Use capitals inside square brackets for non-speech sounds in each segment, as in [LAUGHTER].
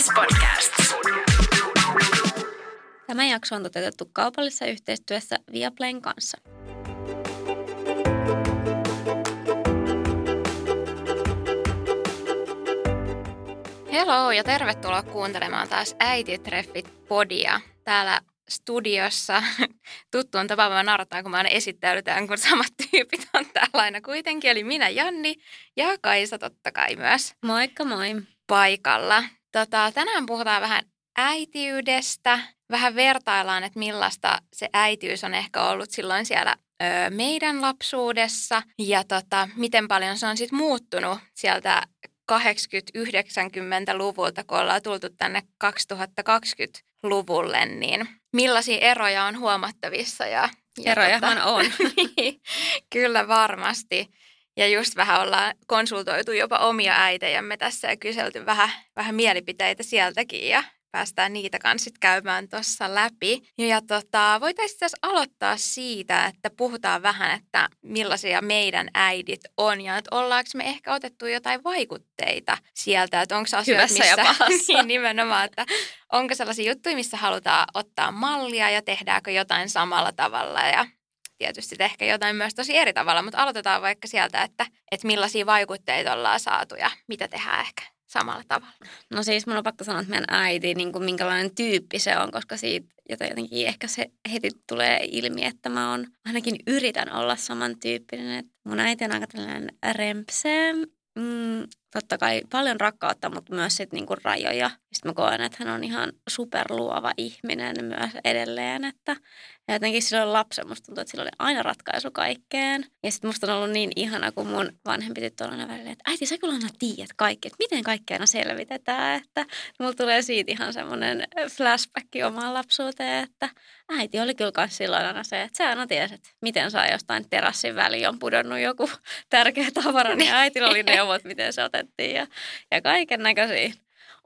SBS Podcast. Tämä jakso on toteutettu kaupallisessa yhteistyössä Viaplayn kanssa. Hello ja tervetuloa kuuntelemaan taas Äititreffit podia. Täällä studiossa [LAUGHS] tuttuun tapaan mä nartaan, kun mä aina esittäydytään, kun samat tyypit on täällä aina kuitenkin. Eli minä Janni ja Kaisa totta kai myös. Moikka moi. Paikalla. Tota, tänään puhutaan vähän äitiydestä. Vähän vertaillaan, että millaista se äitiys on ehkä ollut silloin siellä ö, meidän lapsuudessa. Ja tota, miten paljon se on sitten muuttunut sieltä 80-90-luvulta, kun ollaan tultu tänne 2020-luvulle, niin millaisia eroja on huomattavissa? Ja, ja Erojahan tota, on. [LAUGHS] niin, kyllä varmasti. Ja just vähän ollaan konsultoitu jopa omia äitejämme tässä ja kyselty vähän, vähän mielipiteitä sieltäkin ja päästään niitä kanssa sitten käymään tuossa läpi. Ja tota, voitaisiin tässä aloittaa siitä, että puhutaan vähän, että millaisia meidän äidit on ja että ollaanko me ehkä otettu jotain vaikutteita sieltä, että onko asioita, Hyvässä missä, [LAUGHS] ja niin nimenomaan, että onko sellaisia juttuja, missä halutaan ottaa mallia ja tehdäänkö jotain samalla tavalla ja tietysti ehkä jotain myös tosi eri tavalla, mutta aloitetaan vaikka sieltä, että, että millaisia vaikutteita ollaan saatu ja mitä tehdään ehkä samalla tavalla. No siis mun on pakko sanoa, että meidän äiti, niin kuin minkälainen tyyppi se on, koska siitä jotenkin ehkä se heti tulee ilmi, että mä on, ainakin yritän olla samantyyppinen. Että mun äiti on aika tällainen rempsee, mm, totta kai paljon rakkautta, mutta myös sit niinku rajoja. Sitten mä koen, että hän on ihan superluova ihminen myös edelleen, että ja jotenkin silloin lapsen musta tuntuu, että sillä oli aina ratkaisu kaikkeen. Ja sitten musta on ollut niin ihana, kun mun vanhempi tyttö on aina välillä, että äiti sä kyllä aina tiedät kaikki, että miten kaikkea aina selvitetään. Että mulla tulee siitä ihan semmoinen flashback omaan lapsuuteen, että äiti oli kyllä myös silloin aina se, että sä aina tiesi, että miten saa jostain terassin väliin on pudonnut joku tärkeä tavara, niin äitillä oli neuvot, miten se otettiin ja, ja kaiken näköisiä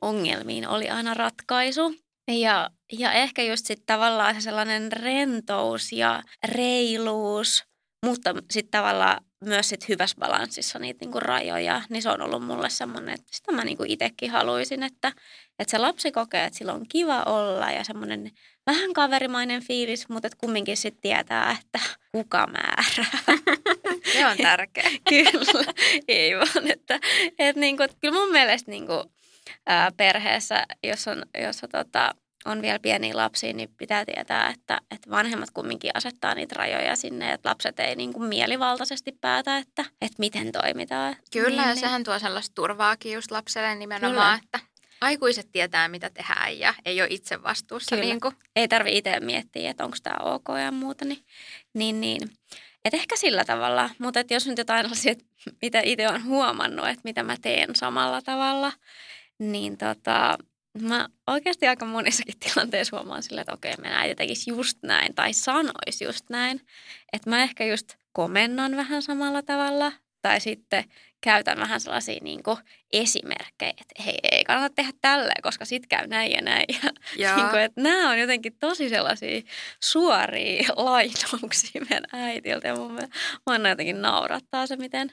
ongelmiin oli aina ratkaisu. Ja, ja ehkä just sitten tavallaan se sellainen rentous ja reiluus, mutta sitten tavallaan myös sit hyvässä balanssissa niitä niinku rajoja, niin se on ollut mulle semmoinen, että sitä mä niinku itsekin haluaisin, että, että se lapsi kokee, että sillä on kiva olla ja semmoinen vähän kaverimainen fiilis, mutta kumminkin sitten tietää, että kuka määrää. [LAUGHS] Se on tärkeä. [LAUGHS] kyllä, ei vaan, että, että, niinku, että kyllä mun mielestä niinku, ää, perheessä, jos on, jos on, tota, on vielä pieniä lapsia, niin pitää tietää, että, että vanhemmat kumminkin asettaa niitä rajoja sinne, että lapset ei niin kuin mielivaltaisesti päätä, että, että miten toimitaan. Kyllä, niin, ja sehän tuo sellaista turvaakin just lapselle nimenomaan, Kyllä. että aikuiset tietää, mitä tehdään ja ei ole itse vastuussa. Kyllä. Niin kuin. Ei tarvi itse miettiä, että onko tämä ok ja muuta. Niin, niin, niin. Et ehkä sillä tavalla, mutta et jos nyt jotain asiat, mitä itse olen huomannut, että mitä mä teen samalla tavalla, niin tota, mä oikeasti aika monissakin [LAUGHS] tilanteissa huomaan sille, että okei, mä äiti tekisi just näin tai sanoisi just näin. Että mä ehkä just komennan vähän samalla tavalla tai sitten käytän vähän sellaisia niin kuin esimerkkejä, että hei, ei kannata tehdä tälleen, koska sit käy näin ja näin. Ja, niin kuin, että nämä on jotenkin tosi sellaisia suoria [LAUGHS] lainauksia meidän äitiltä ja mun, mun jotenkin naurattaa se, miten,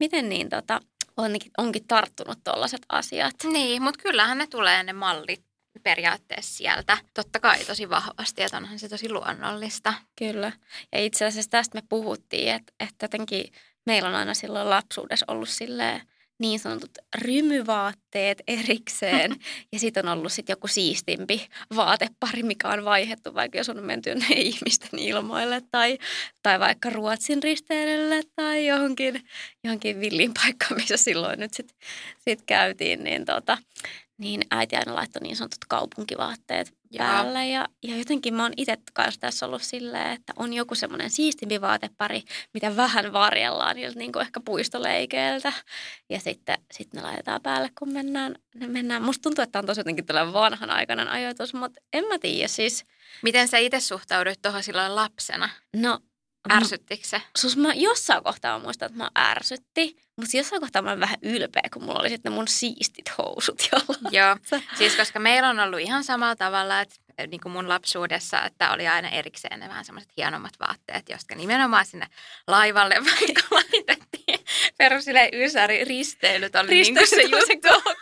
miten niin tota, onkin, onkin tarttunut tuollaiset asiat. Niin, mutta kyllähän ne tulee ne mallit periaatteessa sieltä. Totta kai tosi vahvasti, että onhan se tosi luonnollista. Kyllä. Ja itse asiassa tästä me puhuttiin, että, että jotenkin meillä on aina silloin lapsuudessa ollut silleen, niin sanotut rymyvaatteet erikseen. [LAUGHS] Ja sitten on ollut sitten joku siistimpi vaatepari, mikä on vaihettu, vaikka jos on menty ne [LAUGHS] ihmisten ilmoille tai, tai vaikka Ruotsin risteilylle tai johonkin, johonkin villin paikkaan, missä silloin nyt sitten sit käytiin. Niin, tota, niin äiti aina laittoi niin sanotut kaupunkivaatteet päälle. Ja, ja jotenkin mä oon itse kanssa tässä ollut silleen, että on joku semmoinen siistimpi vaatepari, mitä vähän varjellaan niiltä niin kuin ehkä puistoleikeiltä. Ja sitten sit ne laitetaan päälle, kun mennään. Ne mennään. Musta tuntuu, että on tosi jotenkin tällainen vanhanaikainen ajoitus, mutta en mä tiedä siis. Miten sä itse suhtaudut tuohon silloin lapsena? No Ärsyttikö se? Sus mä jossain kohtaa mä muistan, että mä ärsytti, mutta jossain kohtaa mä olen vähän ylpeä, kun mulla oli sitten mun siistit housut jalassa. Joo, [LAUGHS] siis koska meillä on ollut ihan samalla tavalla, että niin kuin mun lapsuudessa, että oli aina erikseen ne vähän semmoiset hienommat vaatteet, jotka nimenomaan sinne laivalle [LAUGHS] vaikka laitettiin. Perus ysäri risteilyt oli niin kuin se juttu.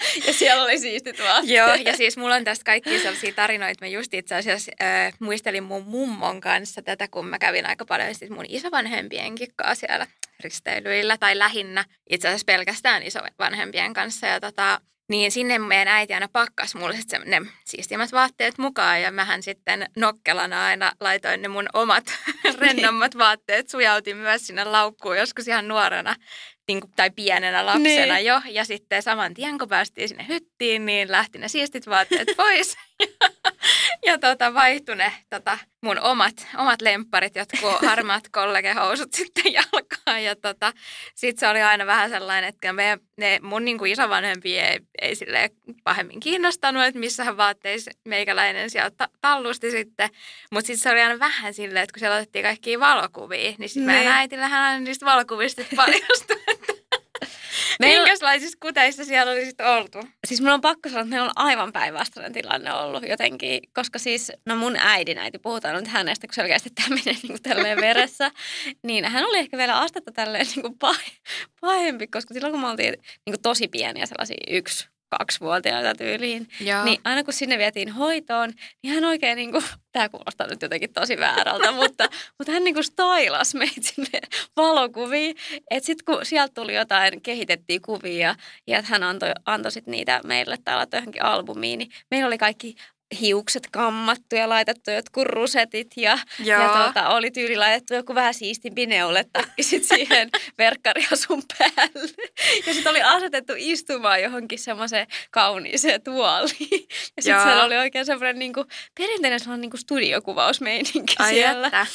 [LAUGHS] ja siellä oli siistit vaatteet. Joo, ja siis mulla on tästä kaikki sellaisia tarinoita. Mä just itse asiassa äh, muistelin mun mummon kanssa tätä, kun mä kävin aika paljon siis mun isovanhempienkin kanssa siellä risteilyillä, tai lähinnä itse asiassa pelkästään isovanhempien kanssa. Ja tota, niin sinne meidän äiti aina pakkas mulle sit ne siistimmät vaatteet mukaan ja mähän sitten nokkelana aina laitoin ne mun omat [LAUGHS] rennommat vaatteet, sujautin myös sinne laukkuun joskus ihan nuorena niin kuin, tai pienenä lapsena niin. jo. Ja sitten saman tien, kun päästiin sinne hyttiin, niin lähti ne siistit vaatteet pois. [LAUGHS] [LAUGHS] ja tota, vaihtui ne tota, mun omat, omat lempparit, jotkut harmaat [LAUGHS] kollegehousut sitten jalkaan. Ja tota, sitten se oli aina vähän sellainen, että me, ne mun niin kuin isovanhempi ei, ei sille pahemmin kiinnostanut, että missähän vaatteissa meikäläinen sieltä ta- tallusti sitten. Mutta sitten se oli aina vähän silleen, että kun siellä otettiin kaikkia valokuvia, niin sitten niin. meidän äitillähän aina niistä valokuvista [LAUGHS] paljastui, Minkälaisissa kuteissa siellä oli sitten oltu? Siis mun on pakko sanoa, että meillä on aivan päinvastainen tilanne ollut jotenkin, koska siis, no mun äidin äiti, puhutaan nyt hänestä, kun selkeästi tämä menee niin kuin tälleen veressä, [LAUGHS] niin hän oli ehkä vielä astetta tälleen niin kuin pahempi, koska silloin kun me oltiin niin kuin tosi pieniä sellaisia yksi, kaksivuotiaita tyyliin. Joo. Niin aina kun sinne vietiin hoitoon, niin hän oikein niin kuin, tämä kuulostaa nyt jotenkin tosi väärältä, [LAUGHS] mutta, mutta hän niin kuin stylasi meitä sinne valokuviin. Että sitten kun sieltä tuli jotain, kehitettiin kuvia ja hän antoi, antoi sit niitä meille täällä johonkin albumiin, niin meillä oli kaikki hiukset kammattu ja laitettu jotkut rusetit ja, ja tuota, oli tyyli laitettu joku vähän siistimpi neuletakki sit [LAUGHS] siihen verkkariasun päälle. Ja sitten oli asetettu istumaan johonkin semmoiseen kauniiseen tuoliin. Ja sitten siellä oli oikein semmoinen niinku, perinteinen semmoinen niinku studiokuvausmeininki Ai siellä. Että.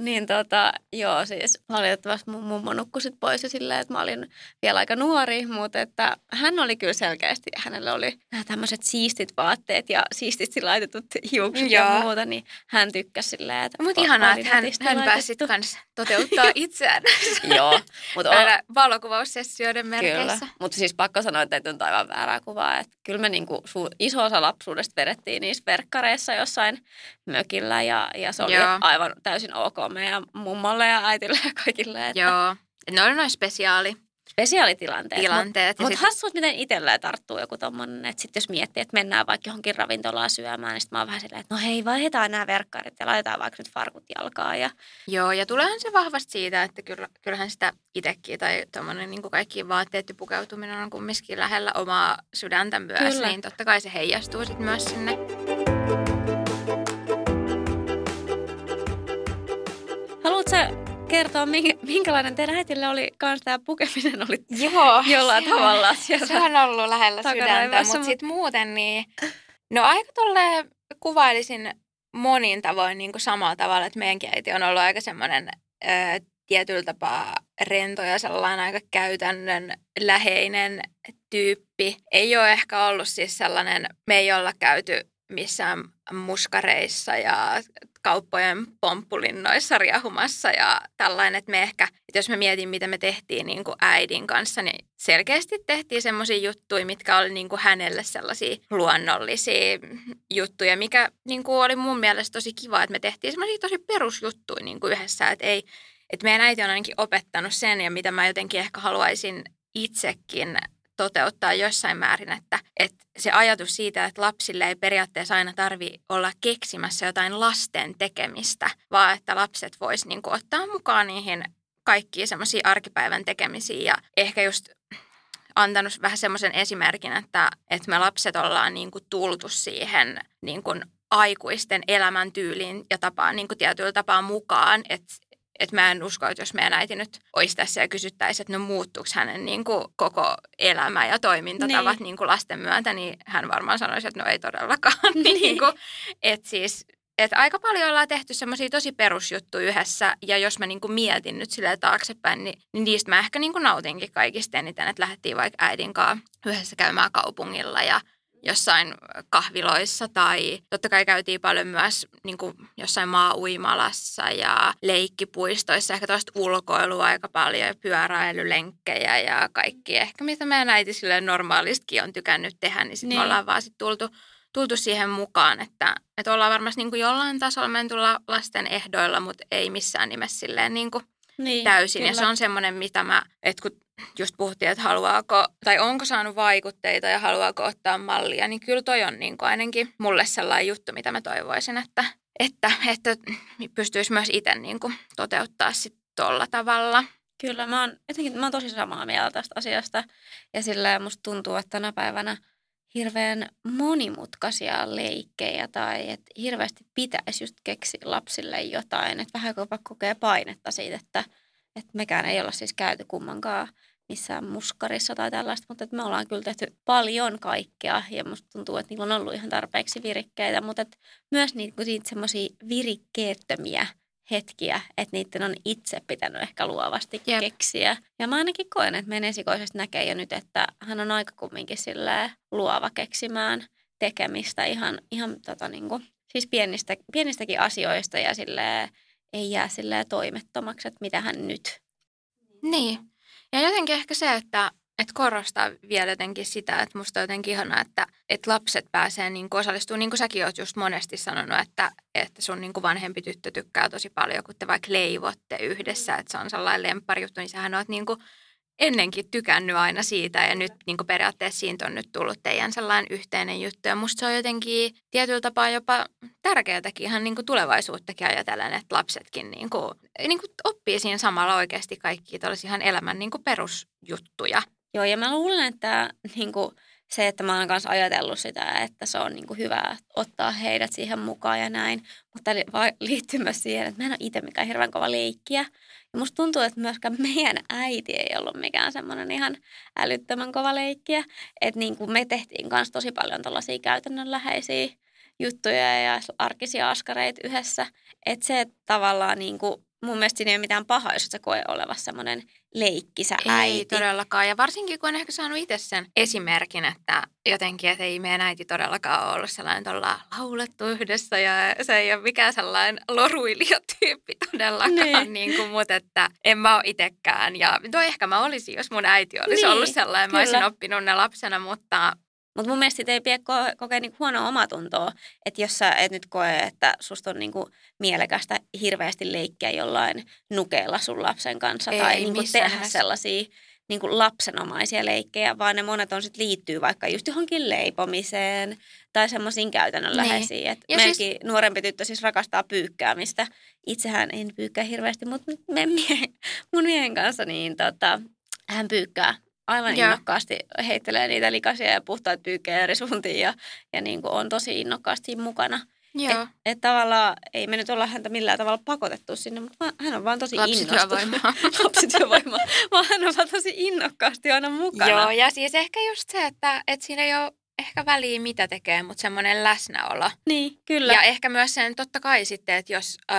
Niin tota, joo siis valitettavasti mun mummo nukkui sit pois ja silleen, että mä olin vielä aika nuori, mutta että hän oli kyllä selkeästi, hänellä oli nämä tämmöiset siistit vaatteet ja siististi laitetut hiukset joo. ja muuta, niin hän tykkäsi silleen, että Mutta ihanaa, että hän, hän pääsi kanssa toteuttaa [LAUGHS] itseään. joo. Mutta [LAUGHS] on... valokuvaussessioiden merkeissä. Kyllä, mutta siis pakko sanoa, että ei aivan väärää kuvaa, että kyllä me niinku su- iso osa lapsuudesta vedettiin niissä verkkareissa jossain mökillä ja, ja se oli joo. aivan täysin ok meidän mummolle ja äitille ja kaikille. Että... Joo, ne oli noin spesiaali. Spesiaalitilanteet. Tilanteet. Mutta mut hassut, miten itselleen tarttuu joku tommonen, että sitten jos miettii, että mennään vaikka johonkin ravintolaan syömään, niin sitten mä oon vähän silleen, että no hei, vaihdetaan nämä verkkarit ja laitetaan vaikka nyt farkut jalkaan. Ja... Joo, ja tuleehan se vahvasti siitä, että kyllähän sitä itsekin tai tuommoinen niin kaikki vaatteet ja pukeutuminen on kumminkin lähellä omaa sydäntä myös, Kyllä. niin totta kai se heijastuu sitten myös sinne. Haluatko kertoa, minkälainen teidän äitille oli kanssa tämä pukeminen oli [LAUGHS] Joo, jollain se tavalla Se on ollut lähellä sydäntä, mutta sitten muuten niin, no aika tolle kuvailisin monin tavoin niin kuin samalla tavalla, että meidänkin äiti on ollut aika semmoinen tietyllä tapaa rento ja sellainen aika käytännön läheinen tyyppi. Ei ole ehkä ollut siis sellainen, me ei olla käyty missään muskareissa ja kauppojen pomppulinnoissa riahumassa ja tällainen, että me ehkä, että jos me mietin, mitä me tehtiin niin kuin äidin kanssa, niin selkeästi tehtiin semmoisia juttuja, mitkä oli niin kuin hänelle sellaisia luonnollisia juttuja, mikä niin kuin oli mun mielestä tosi kiva, että me tehtiin semmoisia tosi perusjuttuja niin kuin yhdessä, että ei, että meidän äiti on ainakin opettanut sen ja mitä mä jotenkin ehkä haluaisin itsekin toteuttaa jossain määrin, että, että se ajatus siitä, että lapsille ei periaatteessa aina tarvi olla keksimässä jotain lasten tekemistä, vaan että lapset vois niin kuin ottaa mukaan niihin kaikkiin semmoisiin arkipäivän tekemisiin ja ehkä just antanut vähän semmoisen esimerkin, että, että me lapset ollaan niin kuin tultu siihen niin kuin aikuisten elämäntyyliin ja tapaan niin kuin tietyllä tapaa mukaan, että et mä en usko, että jos meidän äiti nyt olisi tässä ja kysyttäisiin, että no muuttuuko hänen niin kuin koko elämä ja toimintatavat niin. Niin kuin lasten myötä, niin hän varmaan sanoisi, että no ei todellakaan. [LAUGHS] Niin. niin kuin, että siis et aika paljon ollaan tehty semmoisia tosi perusjuttuja yhdessä, ja jos mä niinku mietin nyt sille taaksepäin, niin, niin niistä mä ehkä niinku nautinkin kaikista eniten, että lähdettiin vaikka äidin kanssa yhdessä käymään kaupungilla, ja jossain kahviloissa tai totta kai käytiin paljon myös niin kuin jossain maa-uimalassa ja leikkipuistoissa, ehkä tuosta ulkoilua aika paljon, pyöräilylenkkejä ja kaikki ehkä mitä meidän äiti silleen normaalistikin on tykännyt tehdä, niin sitten niin. me ollaan vaan sit tultu, tultu siihen mukaan, että, että ollaan varmasti niin kuin jollain tasolla menty lasten ehdoilla, mutta ei missään nimessä silleen niin kuin niin, täysin. Kyllä. Ja se on semmoinen, mitä mä, että kun just puhuttiin, että haluaako, tai onko saanut vaikutteita ja haluaako ottaa mallia, niin kyllä toi on niin kuin ainakin mulle sellainen juttu, mitä mä toivoisin, että, että, että pystyisi myös itse niin kuin toteuttaa sitten tolla tavalla. Kyllä, mä oon, jotenkin, mä oon tosi samaa mieltä tästä asiasta. Ja sillä musta tuntuu, että tänä päivänä hirveän monimutkaisia leikkejä tai että hirveästi pitäisi just keksiä lapsille jotain. Että vähän jopa kokee painetta siitä, että, että mekään ei olla siis käyty kummankaan missään muskarissa tai tällaista, mutta että me ollaan kyllä tehty paljon kaikkea ja musta tuntuu, että niillä on ollut ihan tarpeeksi virikkeitä, mutta että myös niitä, niitä semmoisia virikkeettömiä hetkiä, että niiden on itse pitänyt ehkä luovasti Jep. keksiä. Ja mä ainakin koen, että meidän esikoisesti näkee jo nyt, että hän on aika kumminkin luova keksimään tekemistä ihan, ihan tota niin kuin, siis pienistä, pienistäkin asioista ja sille ei jää sille toimettomaksi, että mitä hän nyt. Niin. Ja jotenkin ehkä se, että että korostaa vielä jotenkin sitä, että musta on jotenkin ihanaa, että, että lapset pääsee niin osallistumaan, niin kuin säkin oot just monesti sanonut, että, että sun niin vanhempi tyttö tykkää tosi paljon, kun te vaikka leivotte yhdessä, että se on sellainen lempparijuttu, niin sähän oot niin kuin ennenkin tykännyt aina siitä ja nyt niin kuin periaatteessa siitä on nyt tullut teidän sellainen yhteinen juttu. Ja musta se on jotenkin tietyllä tapaa jopa tärkeätäkin ihan niin kuin tulevaisuuttakin ajatellen, että lapsetkin niin kuin, niin kuin oppii siinä samalla oikeasti kaikki ihan elämän niin kuin perusjuttuja. Joo, ja mä luulen, että niin kuin, se, että mä oon kanssa ajatellut sitä, että se on niin kuin hyvä ottaa heidät siihen mukaan ja näin. Mutta liittyy myös siihen, että mä en ole itse mikään hirveän kova leikkiä. Ja musta tuntuu, että myöskään meidän äiti ei ollut mikään semmoinen ihan älyttömän kova leikkiä. Että niin me tehtiin kanssa tosi paljon tällaisia käytännönläheisiä juttuja ja arkisia askareita yhdessä. Että se että tavallaan niin kuin mun mielestä siinä ei ole mitään pahaa, jos se koe olevassa semmoinen leikkisä äiti. Ei todellakaan. Ja varsinkin kun on ehkä saanut itse sen esimerkin, että jotenkin, että ei meidän äiti todellakaan ole ollut sellainen, että ollaan laulettu yhdessä ja se ei ole mikään sellainen loruilijatyyppi todellakaan. Niin. niin kuin, mutta että en mä ole itsekään. Ja tuo ehkä mä olisin, jos mun äiti olisi niin, ollut sellainen. Mä olisin oppinut ne lapsena, mutta mutta mun mielestä ei pidä ko- kokea niinku huonoa omatuntoa, että jos sä et nyt koe, että susta on niinku mielekästä hirveästi leikkiä jollain nukeella sun lapsen kanssa ei, tai niinku tehdä sellaisia niinku lapsenomaisia leikkejä, vaan ne monet on sit liittyy vaikka just johonkin leipomiseen tai semmoisiin käytännönläheisiin. Niin. Et meidänkin siis... nuorempi tyttö siis rakastaa pyykkäämistä. Itsehän en pyykkää hirveästi, mutta me mie- mun miehen kanssa niin tota, hän pyykkää aivan Joo. innokkaasti heittelee niitä likaisia ja puhtaita pyykkejä eri suuntiin ja, ja niin kuin on tosi innokkaasti mukana. Joo. Et, et tavallaan ei me nyt olla häntä millään tavalla pakotettu sinne, mutta hän on vaan tosi innostunut. [LAUGHS] Lapsityövoima. vaan hän on vaan tosi innokkaasti aina mukana. Joo, ja siis ehkä just se, että, että siinä ei ole ehkä väliä mitä tekee, mutta semmoinen läsnäolo. Niin, kyllä. Ja ehkä myös sen totta kai sitten, että jos öö,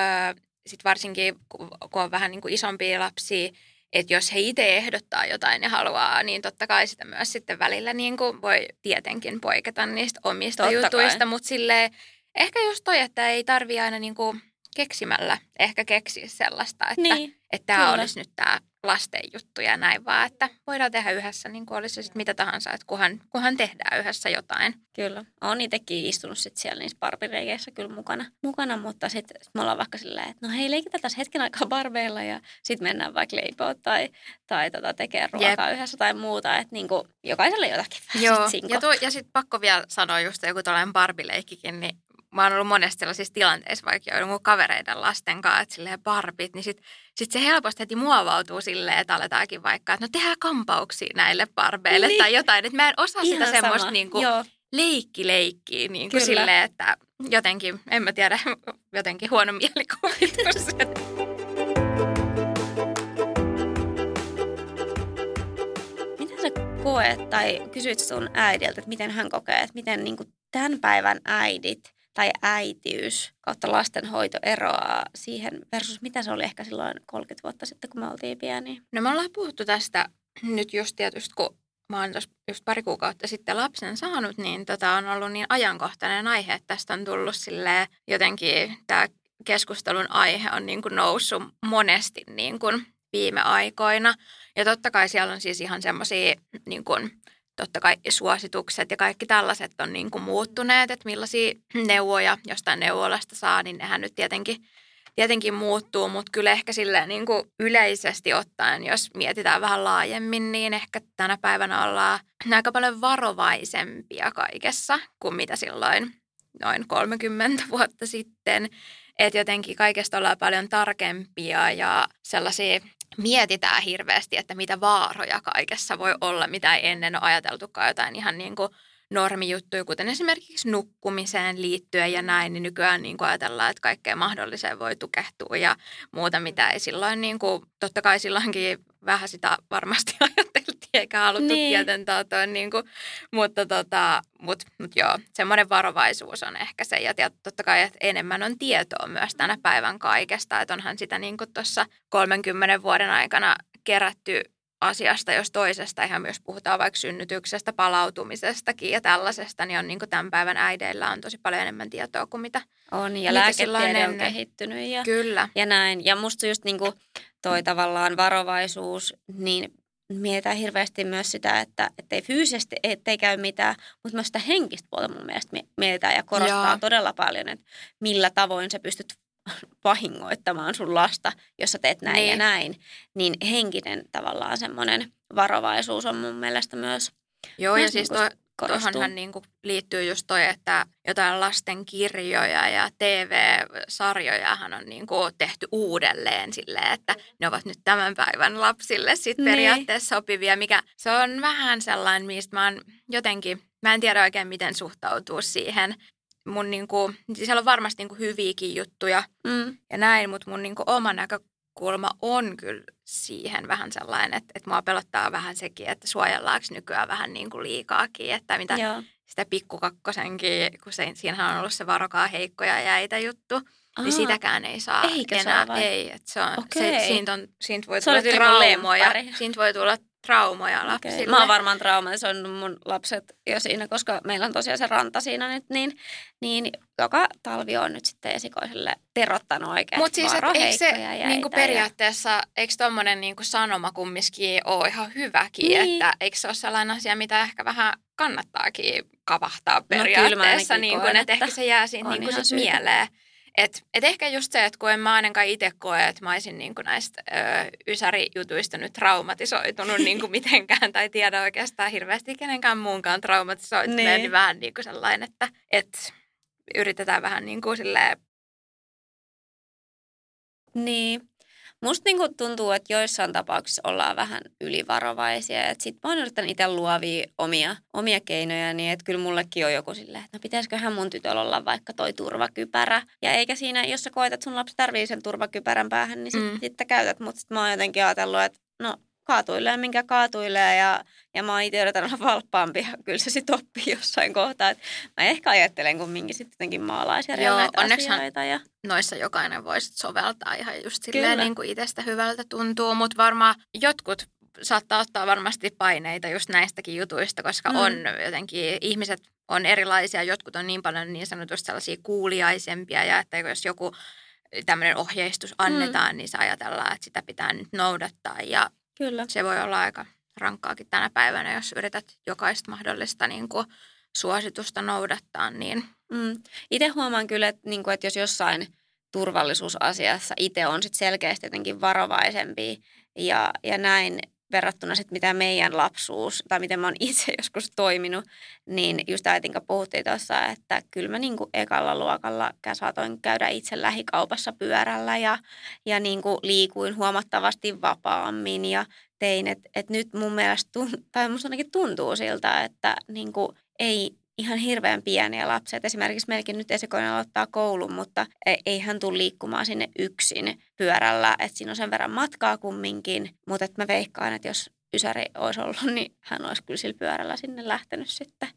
sit varsinkin kun on vähän niin kuin isompia lapsia, että jos he itse ehdottaa jotain ja haluaa, niin totta kai sitä myös sitten välillä niin kuin voi tietenkin poiketa niistä omista totta jutuista, kai. mutta silleen ehkä just toi, että ei tarvi aina niin kuin keksimällä ehkä keksiä sellaista, että, niin, että tämä olisi nyt tämä lasten juttuja ja näin, vaan että voidaan tehdä yhdessä, niin kuin olisi se sitten mitä tahansa, että kunhan, kunhan tehdään yhdessä jotain. Kyllä. Olen itsekin istunut sitten siellä niissä barbireikeissä kyllä mukana, mukana mutta sitten me ollaan vaikka silleen, että no hei, leikitään tässä hetken aikaa barbeilla ja sitten mennään vaikka leipoa tai, tai tota, tekee ruokaa Jep. yhdessä tai muuta, että niin kuin jokaiselle jotakin Joo, sit ja, tuo, ja sitten pakko vielä sanoa just joku tällainen barbileikkikin, niin mä oon ollut monesti sellaisissa tilanteissa vaikka joudun kavereiden lasten kanssa, että silleen barbit, niin sitten sit se helposti heti muovautuu silleen, että aletaankin vaikka, että no tehdään kampauksia näille barbeille niin. tai jotain. Että mä en osaa Ihan sitä semmoista niin kuin leikki-leikkiä niin kuin silleen, että jotenkin, en mä tiedä, [LAUGHS] jotenkin huono mielikuvitus. [LAUGHS] Miten sä koet tai kysyt sun äidiltä, että miten hän kokee, että miten niin kuin tämän päivän äidit tai äitiys kautta lastenhoito eroaa siihen versus mitä se oli ehkä silloin 30 vuotta sitten, kun me oltiin pieni? No me ollaan puhuttu tästä nyt just tietysti, kun mä oon just pari kuukautta sitten lapsen saanut, niin tota on ollut niin ajankohtainen aihe, että tästä on tullut sille jotenkin tämä keskustelun aihe on niin kuin noussut monesti niin kuin viime aikoina. Ja totta kai siellä on siis ihan semmoisia niin kuin totta kai suositukset ja kaikki tällaiset on niin kuin muuttuneet, että millaisia neuvoja jostain neuvolasta saa, niin nehän nyt tietenkin, tietenkin muuttuu, mutta kyllä ehkä silleen niin kuin yleisesti ottaen, jos mietitään vähän laajemmin, niin ehkä tänä päivänä ollaan aika paljon varovaisempia kaikessa kuin mitä silloin noin 30 vuotta sitten. Että jotenkin kaikesta ollaan paljon tarkempia ja sellaisia mietitään hirveästi, että mitä vaaroja kaikessa voi olla, mitä ei ennen ole ajateltukaan. Jotain ihan niin kuin normijuttuja, kuten esimerkiksi nukkumiseen liittyen ja näin, niin nykyään niin kuin ajatellaan, että kaikkea mahdolliseen voi tukehtua ja muuta, mitä ei silloin, niin kuin, totta kai silloinkin vähän sitä varmasti [LAUGHS] ajateltiin, eikä haluttu niin. tieten taatoa, niin kuin, mutta tota, mut, mut joo, semmoinen varovaisuus on ehkä se, ja totta kai, että enemmän on tietoa myös tänä päivän kaikesta, että onhan sitä niin tuossa 30 vuoden aikana kerätty asiasta jos toisesta, ihan myös puhutaan vaikka synnytyksestä, palautumisestakin ja tällaisesta, niin on niin kuin tämän päivän äideillä on tosi paljon enemmän tietoa kuin mitä On, ja lääketiede on kehittynyt ja, Kyllä. ja näin. Ja musta just niin kuin toi tavallaan varovaisuus, niin mietitään hirveästi myös sitä, että ei fyysisesti ettei käy mitään, mutta myös sitä henkistä puolta mun mielestä mietitään ja korostaa Joo. todella paljon, että millä tavoin sä pystyt [LAUGHS] vahingoittamaan sun lasta, jos sä teet näin niin. ja näin, niin henkinen tavallaan semmoinen varovaisuus on mun mielestä myös Joo, myös ja siis niin to, tuohonhan niin kuin liittyy just toi, että jotain lasten kirjoja ja TV-sarjojahan on niin kuin tehty uudelleen silleen, että ne ovat nyt tämän päivän lapsille sitten niin. periaatteessa sopivia, mikä se on vähän sellainen, mistä mä oon jotenkin, mä en tiedä oikein miten suhtautuu siihen, mun niinku, siellä on varmasti niinku hyviäkin juttuja mm. ja näin, mutta mun niinku oma näkökulma on kyllä siihen vähän sellainen, että, että mua pelottaa vähän sekin, että suojellaanko nykyään vähän niinku liikaakin, että mitä Joo. sitä pikkukakkosenkin, kun se, siinähän on ollut se varokaa heikkoja jäitä juttu, Aha. niin sitäkään ei saa Eikö enää. Saa vai? Ei, että se on, okay. se, siitä, on, siitä voi tulla traumoja. Siitä voi tulla traumoja lapsille. Okay. Mä oon varmaan traumatisoinut mun lapset jo siinä, koska meillä on tosiaan se ranta siinä nyt, niin, niin joka talvi on nyt sitten esikoiselle terottanut oikein. Mutta siis eikö se niinku periaatteessa, ja... eikö tuommoinen niinku sanoma kumminkin ole ihan hyväkin, niin. että eikö se ole sellainen asia, mitä ehkä vähän kannattaakin kavahtaa no periaatteessa, no, niin kun, että, että ehkä se jää siinä niin sit mieleen. Et, et ehkä just se, että kun en mä ainakaan itse koe, että mä olisin niin näistä ö, ysärijutuista nyt traumatisoitunut niin kuin [LAUGHS] mitenkään tai tiedä oikeastaan hirveästi kenenkään muunkaan traumatisoitunut, niin. niin vähän niin kuin sellainen, että et yritetään vähän niin kuin silleen... Niin. Musta niinku tuntuu, että joissain tapauksissa ollaan vähän ylivarovaisia. Sitten mä oon yrittänyt itse luovia omia, omia keinoja, niin että kyllä mullekin on joku silleen, että no pitäisiköhän mun tytöllä olla vaikka toi turvakypärä. Ja eikä siinä, jos sä koet, että sun lapsi tarvii sen turvakypärän päähän, niin sit, mm. sitten käytät. Mutta sitten mä oon jotenkin ajatellut, että no kaatuilee, minkä kaatuilee ja, ja mä oon itse yritän olla valppaampi ja kyllä se sitten oppii jossain kohtaa. Et mä ehkä ajattelen kumminkin sitten jotenkin maalaisjärjellä näitä asioita. Ja... noissa jokainen voisi soveltaa ihan just silleen niin kuin itsestä hyvältä tuntuu, mutta varmaan jotkut saattaa ottaa varmasti paineita just näistäkin jutuista, koska mm. on jotenkin ihmiset on erilaisia, jotkut on niin paljon niin sanotusti sellaisia kuuliaisempia ja että jos joku tämmöinen ohjeistus annetaan, mm. niin se ajatellaan, että sitä pitää nyt noudattaa ja Kyllä. Se voi olla aika rankkaakin tänä päivänä, jos yrität jokaista mahdollista niin kuin, suositusta noudattaa. Niin. Mm. Itse huomaan kyllä, että, niin kuin, että jos jossain turvallisuusasiassa itse on sit selkeästi jotenkin varovaisempi ja, ja näin, verrattuna sitten mitä meidän lapsuus tai miten mä oon itse [LAUGHS] joskus toiminut, niin just äitin kanssa puhuttiin tuossa, että kyllä mä niinku ekalla luokalla saatoin käydä itse lähikaupassa pyörällä ja, ja niinku liikuin huomattavasti vapaammin ja tein, että et nyt mun mielestä, tunt, tai musta ainakin tuntuu siltä, että niinku ei ihan hirveän pieniä lapsia. Esimerkiksi melkein nyt esikoinen aloittaa koulun, mutta e, ei hän tule liikkumaan sinne yksin pyörällä. Että siinä on sen verran matkaa kumminkin, mutta että mä veikkaan, että jos Ysäri olisi ollut, niin hän olisi kyllä sillä pyörällä sinne lähtenyt sitten.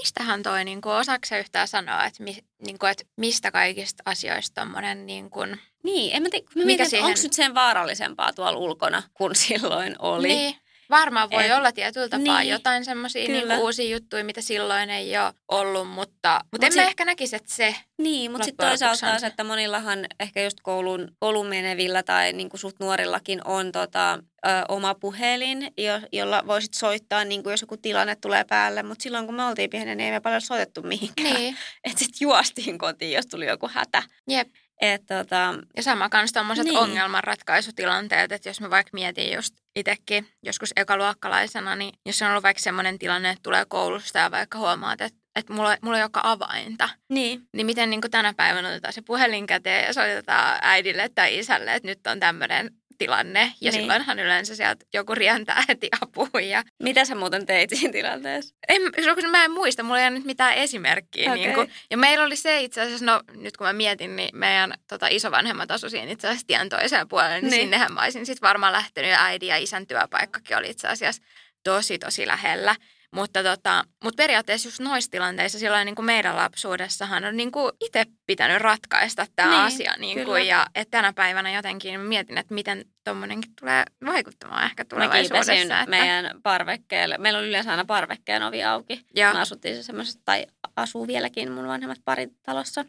Mistähän toi, niin kuin, osaako se yhtään sanoa, että, mi, niin kuin, että mistä kaikista asioista tommonen niin kuin, Niin, en mä tiedä, mä mietin, siihen... onko nyt sen vaarallisempaa tuolla ulkona kuin silloin oli. Niin. Varmaan voi Et, olla tietyllä tapaa niin, jotain semmoisia niin uusia juttuja, mitä silloin ei ole ollut, mutta, mutta Mut en sit, mä ehkä näkisi, että se Niin, mutta sitten toisaalta taas, että monillahan ehkä just koulun, koulun menevillä tai niin kuin suht nuorillakin on tota, ö, oma puhelin, jo, jolla voisit soittaa, niin kuin jos joku tilanne tulee päälle. Mutta silloin kun me oltiin pieniä, niin ei me paljon soitettu mihinkään. Niin. [LAUGHS] Että sitten juostiin kotiin, jos tuli joku hätä. Jep. Et, tota, Ja sama kans tommoset Niin. ongelmanratkaisutilanteet, että jos mä vaikka mietin just itsekin joskus ekaluokkalaisena, niin jos on ollut vaikka semmoinen tilanne, että tulee koulusta ja vaikka huomaat, että, että mulla, mulla ei olekaan avainta, niin, niin miten niin tänä päivänä otetaan se puhelin käteen ja soitetaan äidille tai isälle, että nyt on tämmöinen tilanne. Ja Niin. silloinhan yleensä sieltä joku rientää heti apuun. Ja mitä sä muuten teit siinä tilanteessa? en, kun mä en muista, mulla ei ole nyt mitään esimerkkiä. Okei. Niin kuin, ja meillä oli se itse asiassa, no nyt kun mä mietin, niin meidän tota, isovanhemmat asu siinä itse asiassa tien toiseen puolelle, niin, Niin. niin. sinnehän mä olisin sitten varmaan lähtenyt ja äidin ja isän työpaikkakin oli itse asiassa tosi tosi lähellä. Mutta, tota, mutta periaatteessa just noissa tilanteissa silloin niin kuin meidän lapsuudessahan on niin kuin itse pitänyt ratkaista tämä Niin, asia. Niin kuin, ja että tänä päivänä jotenkin mietin, että miten tuommoinenkin tulee vaikuttamaan ehkä Mä tulevaisuudessa. kiipesin että, meidän parvekkeelle. Meillä oli yleensä aina parvekkeen ovi auki. ja, Me asuttiin se semmoisessa, tai asuu vieläkin mun vanhemmat paritalossa.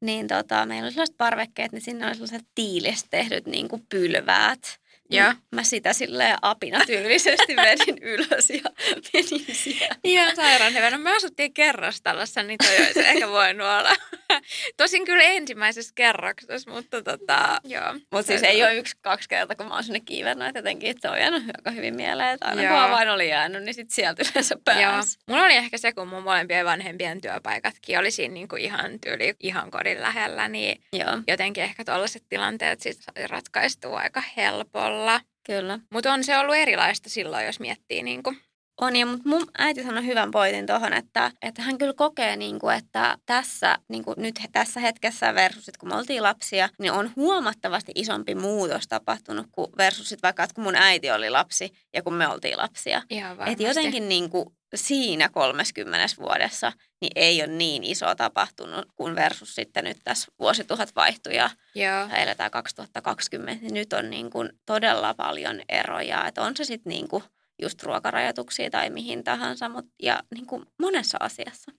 Niin tota, meillä oli sellaiset parvekkeet, niin sinne oli sellaiset tiilistä tehdyt niin kuin pylväät. Niin Joo. Mä sitä silleen apina tyylisesti vedin [LAUGHS] ylös ja menin siellä. Ihan sairaan hyvä. No me asuttiin kerrostalossa, niin toi olisi ehkä voinut olla. [LAUGHS] Tosin kyllä ensimmäisessä kerroksessa, mutta tota, joo. Mutta siis ei ole yksi, kaksi kertaa, kun mä oon sinne kiivennyt, että jotenkin se on jäänyt aika hyvin mieleen. Että aina Joo. kun avain oli jäänyt, niin sitten sieltä yleensä Joo. pääsi. Mulla oli ehkä se, kun mun molempien vanhempien työpaikatkin oli siinä niinku ihan tyyli ihan kodin lähellä, niin Joo, jotenkin ehkä tuollaiset tilanteet sit sai ratkaistua aika helpolla. Kyllä. Mutta on se ollut erilaista silloin, jos miettii niinku. On, ja mutta mun äiti sanoi hyvän pointin tuohon, että, että hän kyllä kokee, niin kuin, että tässä, niin kuin nyt tässä hetkessä versus sit, kun me oltiin lapsia, niin on huomattavasti isompi muutos tapahtunut kuin versus sit vaikka, että kun mun äiti oli lapsi ja kun me oltiin lapsia. Ihan Että jotenkin niin kuin siinä 30 vuodessa niin ei ole niin iso tapahtunut kuin versus sitten nyt tässä vuosituhat vaihtui ja eletään 2020, niin nyt on niin kuin todella paljon eroja. Että on se sitten niin kuin just ruokarajoituksia tai mihin tahansa, mut, ja niin kuin monessa asiassa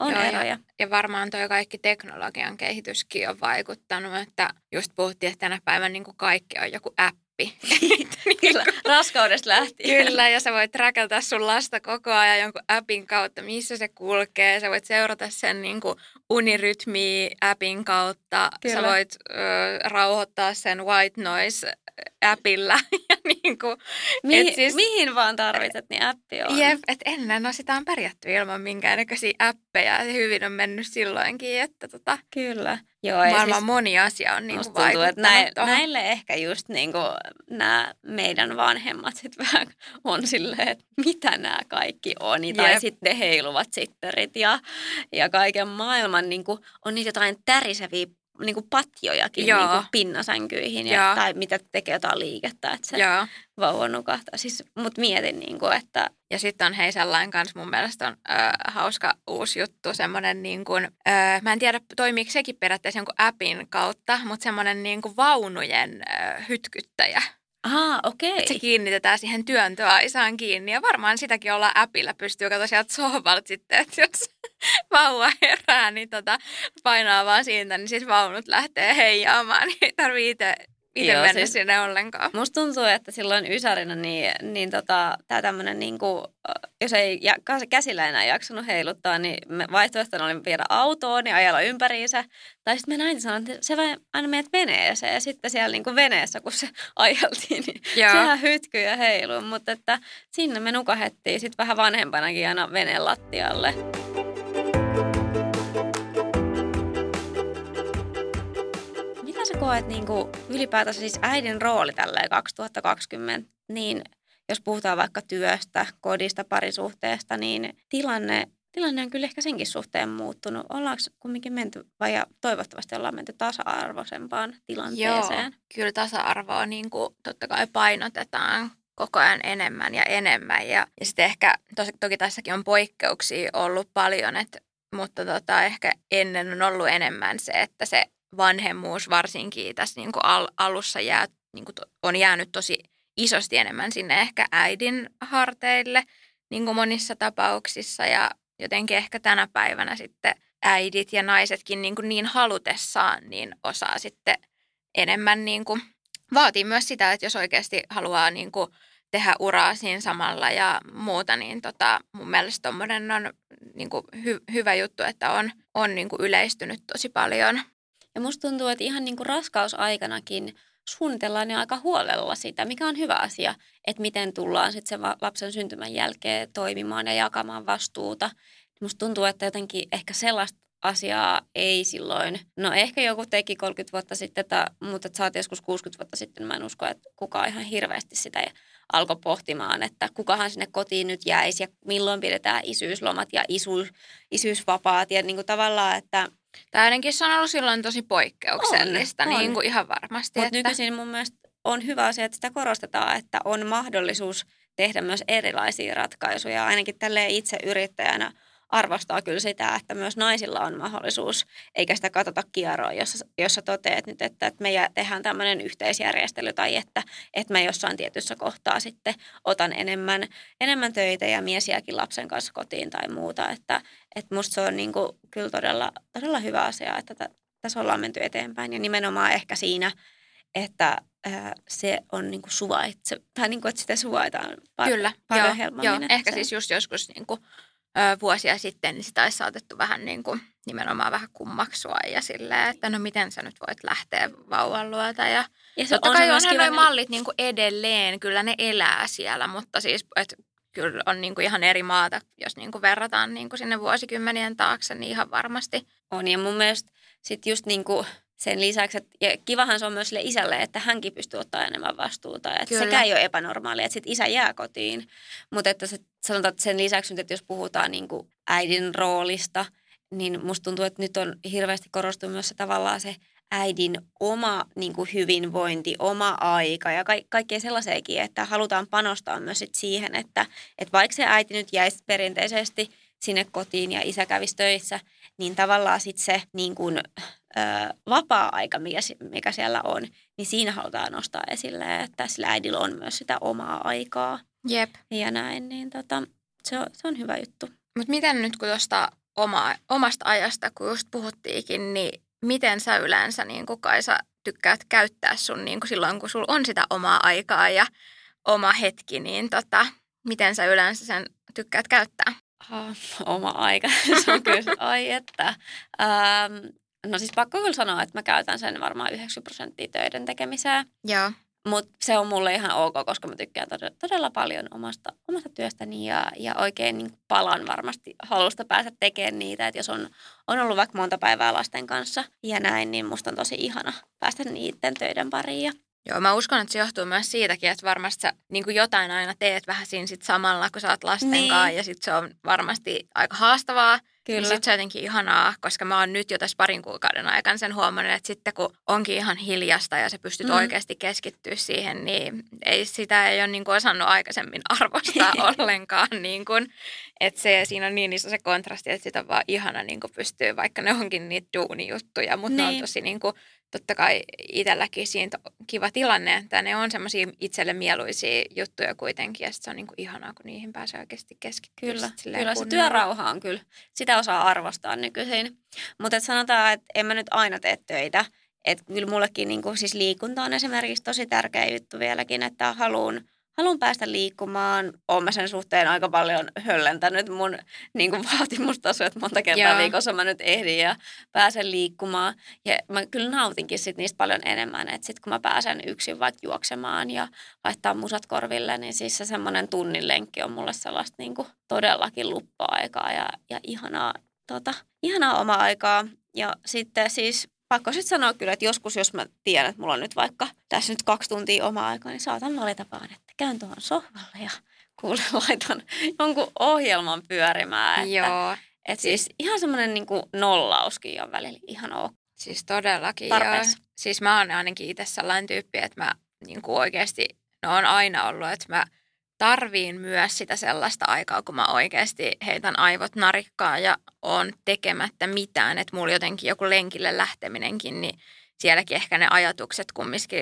on Joo, ja- eroja. Ja varmaan toi kaikki teknologian kehityskin on vaikuttanut, että just puhuttiin, että tänä päivänä niin kuin kaikki on joku appi. [LAUGHS] Kyllä, raskaudesta lähtien. Kyllä, ja sä voit räkätä sun lasta koko ajan jonkun appin kautta, missä se kulkee. Sä voit seurata sen niin kuin unirytmiä appin kautta. Kyllä. Sä voit ö, rauhoittaa sen white noise appilla. [LAUGHS] ja niin kuin, Mi- et siis- mihin vaan tarvitset, niin appi on. Jep, että ennen no sitä on pärjätty ilman minkäännäköisiä appeja. Ja hyvin on mennyt silloinkin, että tota, Kyllä. Joo, ja maailman siis moni asia on niin tuntuu, että näin, näille ehkä just niin kuin nämä meidän vanhemmat sit vähän on silleen, että mitä nämä kaikki on. Tai Jep. sitten ne heiluvat sitterit ja, ja kaiken maailman niin kuin, on niitä jotain täriseviä niin kuin patjojakin Joo. niin kuin pinnasänkyihin ja, Joo. tai mitä tekee jotain liikettä, että se Joo. vauva nukahtaa. Siis, Mutta mietin, niin kuin, että Ja sitten on hei sellainen kanssa mun mielestä on ö, hauska uusi juttu, semmoinen niin kuin, ö, mä en tiedä toimiiko sekin periaatteessa jonkun appin kautta, mutta semmoinen niin kuin vaunujen ö, hytkyttäjä. Aa, okei. Että se kiinnitetään siihen työntöaisaan kiinni ja varmaan sitäkin ollaan appilla, pystyy katsoa sieltä sohvalta sitten, että jos [LAUGHS] vauva herää, niin tota, painaa vaan siitä, niin siis vaunut lähtee heijaamaan, niin ei tarvitse itse itse Joo, mennä siis- sinne ollenkaan. Musta tuntuu, että silloin Ysärinä, niin, niin tota, tämä tämmöinen, niin kuin, jos ei ja, käsillä enää jaksanut heiluttaa, niin me vaihtoehtona oli viedä autoon ja ajella ympäriinsä. Tai sitten me äiti sanoi, että se vai aina meidät veneeseen ja sitten siellä niin kuin veneessä, kun se [LAUGHS] ajeltiin, niin Joo. sehän hytkyi ja heilui. Mutta että sinne me nukahettiin sitten vähän vanhempanakin aina veneen lattialle. Koet niin kuin ylipäätänsä siis äidin rooli tälleen 2020, niin jos puhutaan vaikka työstä, kodista, parisuhteesta, niin tilanne, tilanne on kyllä ehkä senkin suhteen muuttunut. Ollaanko kumminkin menty, vai ja toivottavasti ollaan menty tasa-arvoisempaan tilanteeseen? Joo, kyllä tasa-arvoa niin kuin, totta kai painotetaan koko ajan enemmän ja enemmän. Ja, ja sitten ehkä, tos, toki tässäkin on poikkeuksia ollut paljon, et, mutta tota, ehkä ennen on ollut enemmän se, että se vanhemmuus varsinkin tässä niin kuin al, alussa jää, niin kuin to, on jäänyt tosi isosti enemmän sinne ehkä äidin harteille niin kuin monissa tapauksissa ja jotenkin ehkä tänä päivänä sitten äidit ja naisetkin niin, kuin niin halutessaan niin osaa sitten enemmän niin kuin, vaatii myös sitä, että jos oikeasti haluaa niin kuin, tehdä uraa siinä samalla ja muuta, niin tota, mun mielestä on niin kuin, hy, hyvä juttu, että on, on niin kuin, yleistynyt tosi paljon. Ja musta tuntuu, että ihan niin kuin raskausaikanakin suunnitellaan jo aika huolella sitä, mikä on hyvä asia, että miten tullaan sitten sen lapsen syntymän jälkeen toimimaan ja jakamaan vastuuta. Musta tuntuu, että jotenkin ehkä sellaista asiaa ei silloin, no ehkä joku teki 30 vuotta sitten, että, mutta että saat joskus 60 vuotta sitten, mä en usko, että kukaan ihan hirveästi sitä alkoi pohtimaan, että kukahan sinne kotiin nyt jäisi ja milloin pidetään isyyslomat ja isyys, isyysvapaat ja niin kuin tavallaan, että Tämä ainakin se on ollut silloin tosi poikkeuksellista, on, on. niin kuin ihan varmasti. Mutta että... nykyisin mun mielestä on hyvä asia, että sitä korostetaan, että on mahdollisuus tehdä myös erilaisia ratkaisuja. Ainakin tälle itse yrittäjänä arvostaa kyllä sitä, että myös naisilla on mahdollisuus, eikä sitä katsota kierroa, jossa, jossa toteat nyt, että, että me tehdään tämmöinen yhteisjärjestely tai että, että mä jossain tietyssä kohtaa sitten otan enemmän, enemmän töitä ja miesiäkin lapsen kanssa kotiin tai muuta. Että, että musta se on niin kuin, kyllä todella, todella hyvä asia, että t- tässä ollaan menty eteenpäin ja nimenomaan ehkä siinä, että se on niin kuin suvaitse, tai niin kuin, että sitä suvaitaan par- Kyllä, paljon joo, joo. Ehkä siis just joskus niin kuin ö, vuosia sitten, niin sitä olisi saatettu vähän niin kuin, nimenomaan vähän kummaksua ja silleen, että no miten sä nyt voit lähteä vauvan luota. Ja, ja se totta on kai onhan nuo mallit niin kuin edelleen, kyllä ne elää siellä, mutta siis että kyllä on niin kuin ihan eri maata, jos niin kuin verrataan niin kuin sinne vuosikymmenien taakse, niin ihan varmasti. On ja mun mielestä sitten just niin kuin sen lisäksi, että ja kivahan se on myös sille isälle, että hänkin pystyy ottaa enemmän vastuuta. Että sekä ei ole epänormaalia, että sitten isä jää kotiin. Mutta että se, sanotaan, että sen lisäksi, että jos puhutaan niin kuin äidin roolista, niin musta tuntuu, että nyt on hirveästi korostunut myös se tavallaan se äidin oma niin kuin hyvinvointi, oma aika ja ka- kaikkea sellaiseenkin, että halutaan panostaa myös sit siihen, että, että vaikka se äiti nyt jäisi perinteisesti sinne kotiin ja isä kävisi töissä, niin tavallaan sitten se niin kuin, vapaa-aika, mikä, mikä siellä on, niin siinä halutaan nostaa esille, että sillä äidillä on myös sitä omaa aikaa. Jep. Ja näin, niin tota, se, on, se on hyvä juttu. Mutta miten nyt kun tuosta oma, omasta ajasta, kun just puhuttiinkin, niin miten sä yleensä, niin Kaisa, tykkäät käyttää sun niin kun silloin, kun sulla on sitä omaa aikaa ja oma hetki, niin tota, miten sä yleensä sen tykkäät käyttää? Uh, oma aika, [LAUGHS] se on kyllä, ai että. Um, No siis pakko kyllä sanoa, että mä käytän sen varmaan 90 prosenttia töiden tekemiseen. Joo. Mutta se on mulle ihan ok, koska mä tykkään todella, todella paljon omasta, omasta työstäni ja, ja oikein niin palan varmasti halusta päästä tekemään niitä. Että jos on, on ollut vaikka monta päivää lasten kanssa ja näin, niin musta on tosi ihana päästä niiden töiden pariin. Ja Joo, mä uskon, että se johtuu myös siitäkin, että varmasti sä niin kuin jotain aina teet vähän siinä sit samalla, kun sä oot lasten niin. kanssa ja sitten se on varmasti aika haastavaa. Kyllä. Ja sitten se on jotenkin ihanaa, koska mä oon nyt jo tässä parin kuukauden aikana sen huomannut, että sitten kun onkin ihan hiljasta ja sä pystyt mm. oikeasti keskittyä siihen, niin ei, sitä ei ole niin kuin osannut aikaisemmin arvostaa [LAUGHS] ollenkaan. Niin kuin, että se, siinä on niin iso se kontrasti, että sitä on vaan ihana niin kuin pystyy, vaikka ne onkin niitä duunijuttuja, mutta niin. ne on niin. tosi niin kuin, totta kai itselläkin siinä kiva tilanne, että ne on semmoisia itselle mieluisia juttuja kuitenkin, ja se on niinku ihanaa, kun niihin pääsee oikeasti keskittyä. Kyllä, kyllä se työrauha on kyllä, sitä osaa arvostaa nykyisin. Mutta sanotaan, että en mä nyt aina tee töitä, että kyllä mullekin niinku, siis liikunta on esimerkiksi tosi tärkeä juttu vieläkin, että haluan haluan päästä liikkumaan. Olen sen suhteen aika paljon höllentänyt mun niin kuin vaatimustasoa, että monta kertaa Joo. viikossa mä nyt ehdin ja pääsen liikkumaan. Ja mä kyllä nautinkin sit niistä paljon enemmän, että sit kun mä pääsen yksin vaikka juoksemaan ja laittaa musat korville, niin siis se semmoinen tunnin lenkki on mulle sellaista niin kuin todellakin luppa-aikaa ja, ja ihanaa, tota, ihanaa omaa aikaa. Ja sitten siis pakko sitten sanoa kyllä, että joskus jos mä tiedän, että mulla on nyt vaikka tässä nyt kaksi tuntia omaa aikaa, niin saatan valita vaan, että käyn tuohon sohvalle ja kuule [LAUGHS] laitan jonkun ohjelman pyörimään. Että, Joo. Et siis, siis ihan semmoinen niin nollauskin on välillä ihan ok. Siis todellakin joo. Siis mä oon ainakin itse sellainen tyyppi, että mä niin kuin oikeasti, no on aina ollut, että mä tarviin myös sitä sellaista aikaa, kun mä oikeasti heitän aivot narikkaa ja on tekemättä mitään. Että mulla jotenkin joku lenkille lähteminenkin, niin sielläkin ehkä ne ajatukset kumminkin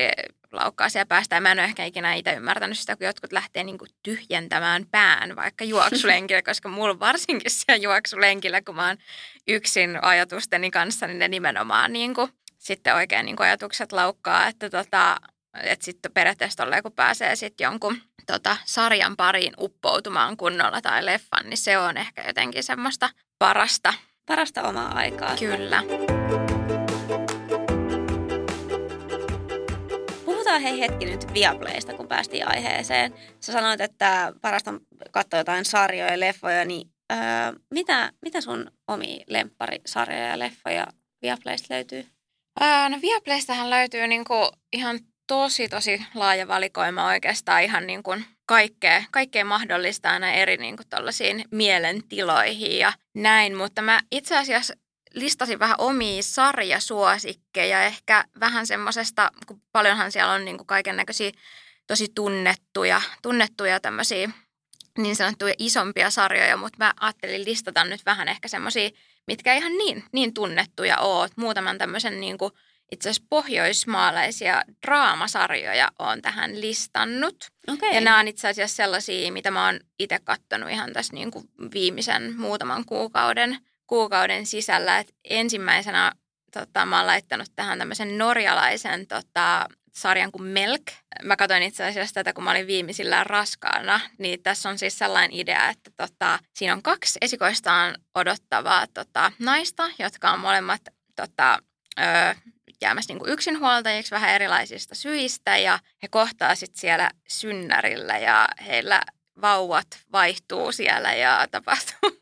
laukkaa siellä päästä. Ja mä en ole ehkä ikinä itse ymmärtänyt sitä, kun jotkut lähtee niin kuin tyhjentämään pään vaikka juoksulenkillä, koska mulla varsinkin siellä juoksulenkillä, kun mä oon yksin ajatusteni kanssa, niin ne nimenomaan niin kuin, sitten oikein niin kuin ajatukset laukkaa, että tota, että sitten periaatteessa tolleen, kun pääsee sitten jonkun tota, sarjan pariin uppoutumaan kunnolla tai leffan, niin se on ehkä jotenkin semmoista parasta. Parasta omaa aikaa. Kyllä. Puhutaan hei hetki nyt Viaplaysta, kun päästiin aiheeseen. Sä sanoit, että parasta katsoa jotain sarjoja ja leffoja, niin öö, mitä, mitä sun omi lempparisarjoja ja leffoja Viaplaysta löytyy? Öö, no Viaplaystähän löytyy niinku ihan tosi, tosi laaja valikoima oikeastaan ihan niin kuin kaikkea, kaikkea mahdollista aina eri niin kuin mielentiloihin ja näin, mutta mä itse asiassa listasin vähän omia sarjasuosikkeja, ehkä vähän semmoisesta, kun paljonhan siellä on niin kaiken näköisiä tosi tunnettuja, tunnettuja tämmöisiä niin sanottuja isompia sarjoja, mutta mä ajattelin listata nyt vähän ehkä semmoisia, mitkä ihan niin, niin tunnettuja oot. Muutaman tämmöisen niin kuin itse asiassa pohjoismaalaisia draamasarjoja on tähän listannut. Okay. Ja nämä on itse asiassa sellaisia, mitä mä oon itse katsonut ihan tässä niin kuin viimeisen muutaman kuukauden, kuukauden sisällä. Et ensimmäisenä tota, mä oon laittanut tähän tämmöisen norjalaisen tota, sarjan kuin Melk. Mä katsoin itse asiassa tätä, kun mä olin viimeisillään raskaana. Niin tässä on siis sellainen idea, että tota, siinä on kaksi esikoistaan odottavaa tota, naista, jotka on molemmat tota, ö, jäämässä niin yksinhuoltajiksi vähän erilaisista syistä ja he kohtaa sitten siellä synnärillä ja heillä vauvat vaihtuu siellä ja tapahtuu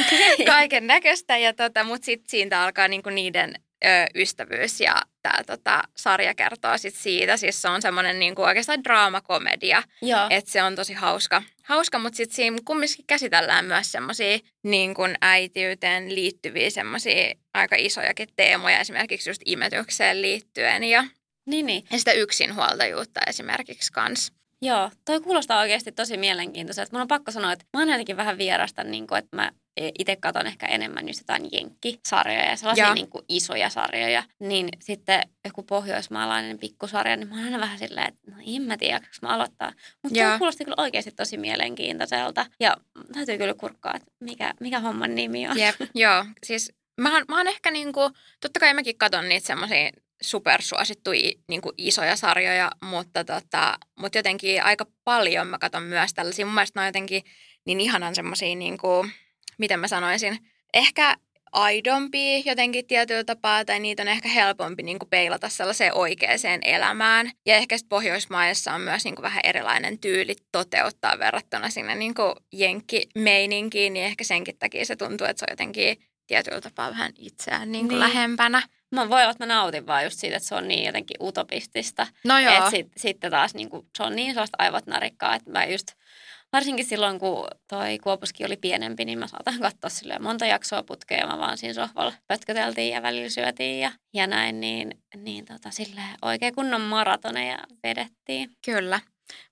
okay. [LAUGHS] kaiken näköistä. Tota, Mutta sitten siitä alkaa niinku niiden ö, ystävyys ja tämä tota, sarja kertoo sit siitä. Siis se on semmoinen niinku oikeastaan draamakomedia, että se on tosi hauska, hauska mutta sitten siinä kumminkin käsitellään myös semmoisia niinku äitiyteen liittyviä semmoisia aika isojakin teemoja, esimerkiksi just imetykseen liittyen ja, niin, niin. ja sitä yksinhuoltajuutta esimerkiksi kanssa. Joo, toi kuulostaa oikeasti tosi mielenkiintoiselta. Mun on pakko sanoa, että mä oon jotenkin vähän vierasta, niin kuin, että mä itse katon ehkä enemmän just jotain jenkkisarjoja ja sellaisia niin kuin isoja sarjoja. Niin sitten joku pohjoismaalainen pikkusarja, niin mä oon aina vähän silleen, että no en mä tiedä, mä aloittaa. Mutta se kuulosti kyllä oikeasti tosi mielenkiintoiselta. Ja täytyy kyllä kurkkaa, että mikä, mikä homman nimi on. Jep, joo. Siis mä oon, mä oon ehkä niinku, totta kai mäkin katon niitä semmoisia supersuosittuja niin kuin isoja sarjoja, mutta, tota, mutta jotenkin aika paljon mä katson myös tällaisia. Mun mielestä ne on jotenkin niin ihanan semmoisia, niin kuin, miten mä sanoisin, ehkä aidompi jotenkin tietyllä tapaa, tai niitä on ehkä helpompi niin kuin peilata sellaiseen oikeaan elämään. Ja ehkä sitten Pohjoismaissa on myös niin kuin vähän erilainen tyyli toteuttaa verrattuna sinne niin kuin jenkkimeininkiin, niin ehkä senkin takia se tuntuu, että se on jotenkin tietyllä tapaa vähän itseään niin kuin niin. lähempänä. Mä voi olla, että mä nautin vaan just siitä, että se on niin jotenkin utopistista. No joo. Että sit, sitten taas niin kuin, se on niin sellaista aivot narikkaa, että mä just varsinkin silloin, kun toi Kuopuskin oli pienempi, niin mä saatan katsoa silleen monta jaksoa putkea. Mä vaan siinä sohvalla pötköteltiin ja välillä syötiin ja, ja näin, niin, niin tota, silleen oikein kunnon maratoneja vedettiin. Kyllä.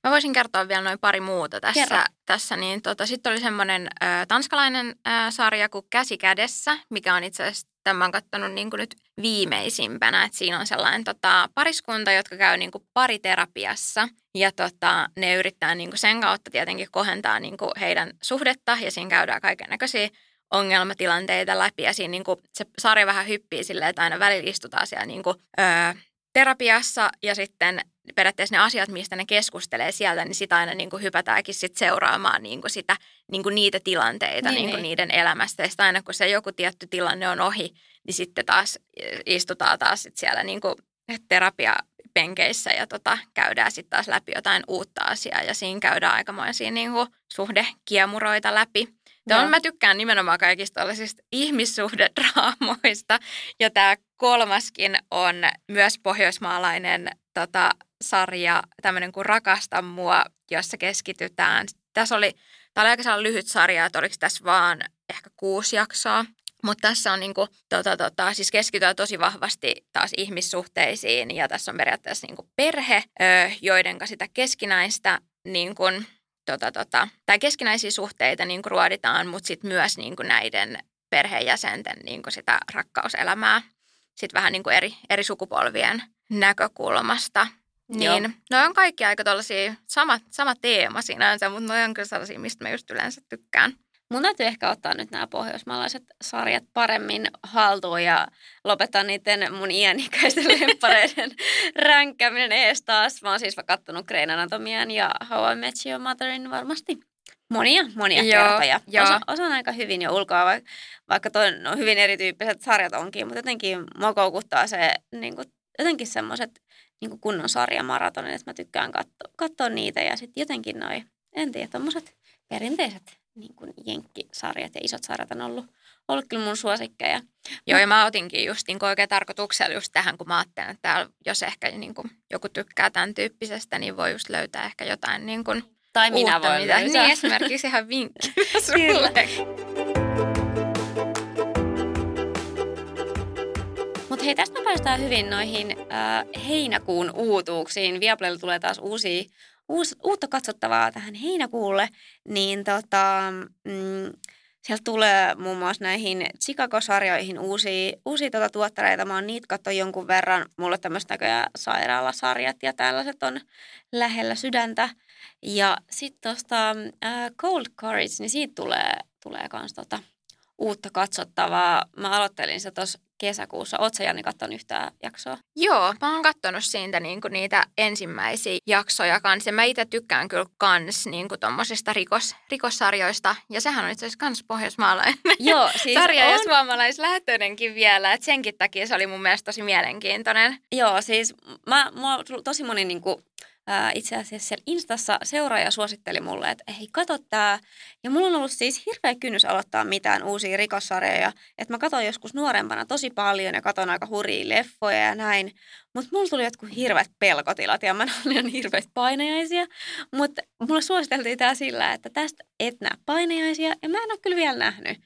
Mä voisin kertoa vielä noin pari muuta tässä. tässä niin tota, Sitten oli semmoinen tanskalainen ö, sarja kuin Käsi kädessä, mikä on itse asiassa tämän mä oon katsonut niin kuin nyt viimeisimpänä, että siinä on sellainen tota, pariskunta, jotka käy niin kuin pariterapiassa. Ja tota, ne yrittää niin kuin sen kautta tietenkin kohentaa niin kuin heidän suhdetta. Ja siinä käydään kaiken näköisiä ongelmatilanteita läpi. Ja siinä niin kuin se sarja vähän hyppii silleen, että aina välillä istutaan siellä niin kuin, öö, terapiassa. Ja sitten periaatteessa ne asiat, mistä ne keskustelee sieltä, niin sitä aina niin kuin hypätäänkin sit seuraamaan niin kuin sitä, niin kuin niitä tilanteita niin, niin kuin niin. niiden elämästä. Ja aina kun se joku tietty tilanne on ohi, niin sitten taas istutaan taas sit siellä niin kuin terapiapenkeissä ja tota, käydään sitten taas läpi jotain uutta asiaa. Ja siinä käydään aikamoisia niin kuin suhdekiemuroita läpi. Tämä mä tykkään nimenomaan kaikista tällaisista ihmissuhdedraamoista. Ja tämä kolmaskin on myös pohjoismaalainen tota, sarja, tämmöinen kuin Rakasta mua, jossa keskitytään. Tässä oli, tämä oli aika lyhyt sarja, että oliko tässä vaan ehkä kuusi jaksoa. Mutta tässä on niinku, tota, tota, siis keskitytään tosi vahvasti taas ihmissuhteisiin ja tässä on periaatteessa niinku perhe, joiden sitä keskinäistä niinku, tota, tota, tai keskinäisiä suhteita niinku ruoditaan, mutta sitten myös niinku näiden perheenjäsenten niinku sitä rakkauselämää sitten vähän niinku eri, eri sukupolvien näkökulmasta. Niin, no on kaikki aika tällaisia, sama, sama teema sinänsä, mutta ne on kyllä sellaisia, mistä mä just yleensä tykkään. Mun täytyy ehkä ottaa nyt nämä pohjoismaalaiset sarjat paremmin haltuun ja lopettaa niiden mun iänikäisten [LAUGHS] lemppareiden ränkkäminen ees taas. Mä oon siis kattonut Grey's Anatomian ja How I Met Your Motherin varmasti monia, monia joo, kertoja. Joo. Osa, osaan aika hyvin jo ulkoa, vaikka toi, no, hyvin erityyppiset sarjat onkin, mutta jotenkin mua koukuttaa se niin kuin, jotenkin semmoiset niin kunnon sarjamaratonin, että mä tykkään katsoa, katsoa niitä ja sitten jotenkin noin, en tiedä, tommoset perinteiset niin kuin jenkkisarjat ja isot sarjat on ollut, ollut kyllä mun suosikkeja. Joo, ja mä otinkin just niin oikein tarkoituksella just tähän, kun mä ajattelen, että jos ehkä niin kuin joku tykkää tämän tyyppisestä, niin voi just löytää ehkä jotain niin kuin tai minä uutta, voin mitä, löytää. Niin, esimerkiksi ihan vinkki [LAUGHS] sulle. Hei, tästä päästään hyvin noihin äh, heinäkuun uutuuksiin. Viaplaylla tulee taas uusia, uus, uutta katsottavaa tähän heinäkuulle, niin tota, mm, sieltä tulee muun muassa näihin Chicago-sarjoihin uusia, uusia tota tuottareita. Mä oon niitä katsoa jonkun verran. Mulle tämmöistä näköjään sairaalasarjat ja tällaiset on lähellä sydäntä. Ja sitten tuosta äh, Cold Courage, niin siitä tulee, tulee kans tota, uutta katsottavaa. Mä aloittelin se tuossa kesäkuussa. Oletko Janni katsonut yhtään jaksoa? Joo, mä oon katsonut siitä niinku niitä ensimmäisiä jaksoja kanssa. Mä itse tykkään kyllä kans niinku tommosista rikos, rikossarjoista. Ja sehän on itse asiassa kans pohjoismaalainen [LAUGHS] Joo, siis sarja on, ja suomalaislähtöinenkin vielä. Et senkin takia se oli mun mielestä tosi mielenkiintoinen. Joo, siis mä, mua tosi moni niinku, ää, itse asiassa siellä Instassa seuraaja suositteli mulle, että hei, kato tää. Ja mulla on ollut siis hirveä kynnys aloittaa mitään uusia rikossarjoja. Että mä katson joskus nuorempana tosi paljon ja katon aika hurjia leffoja ja näin. Mutta mulla tuli jotkut hirveät pelkotilat ja mä on hirveät painajaisia. Mutta mulle suositeltiin tää sillä, että tästä et näe painajaisia ja mä en ole kyllä vielä nähnyt.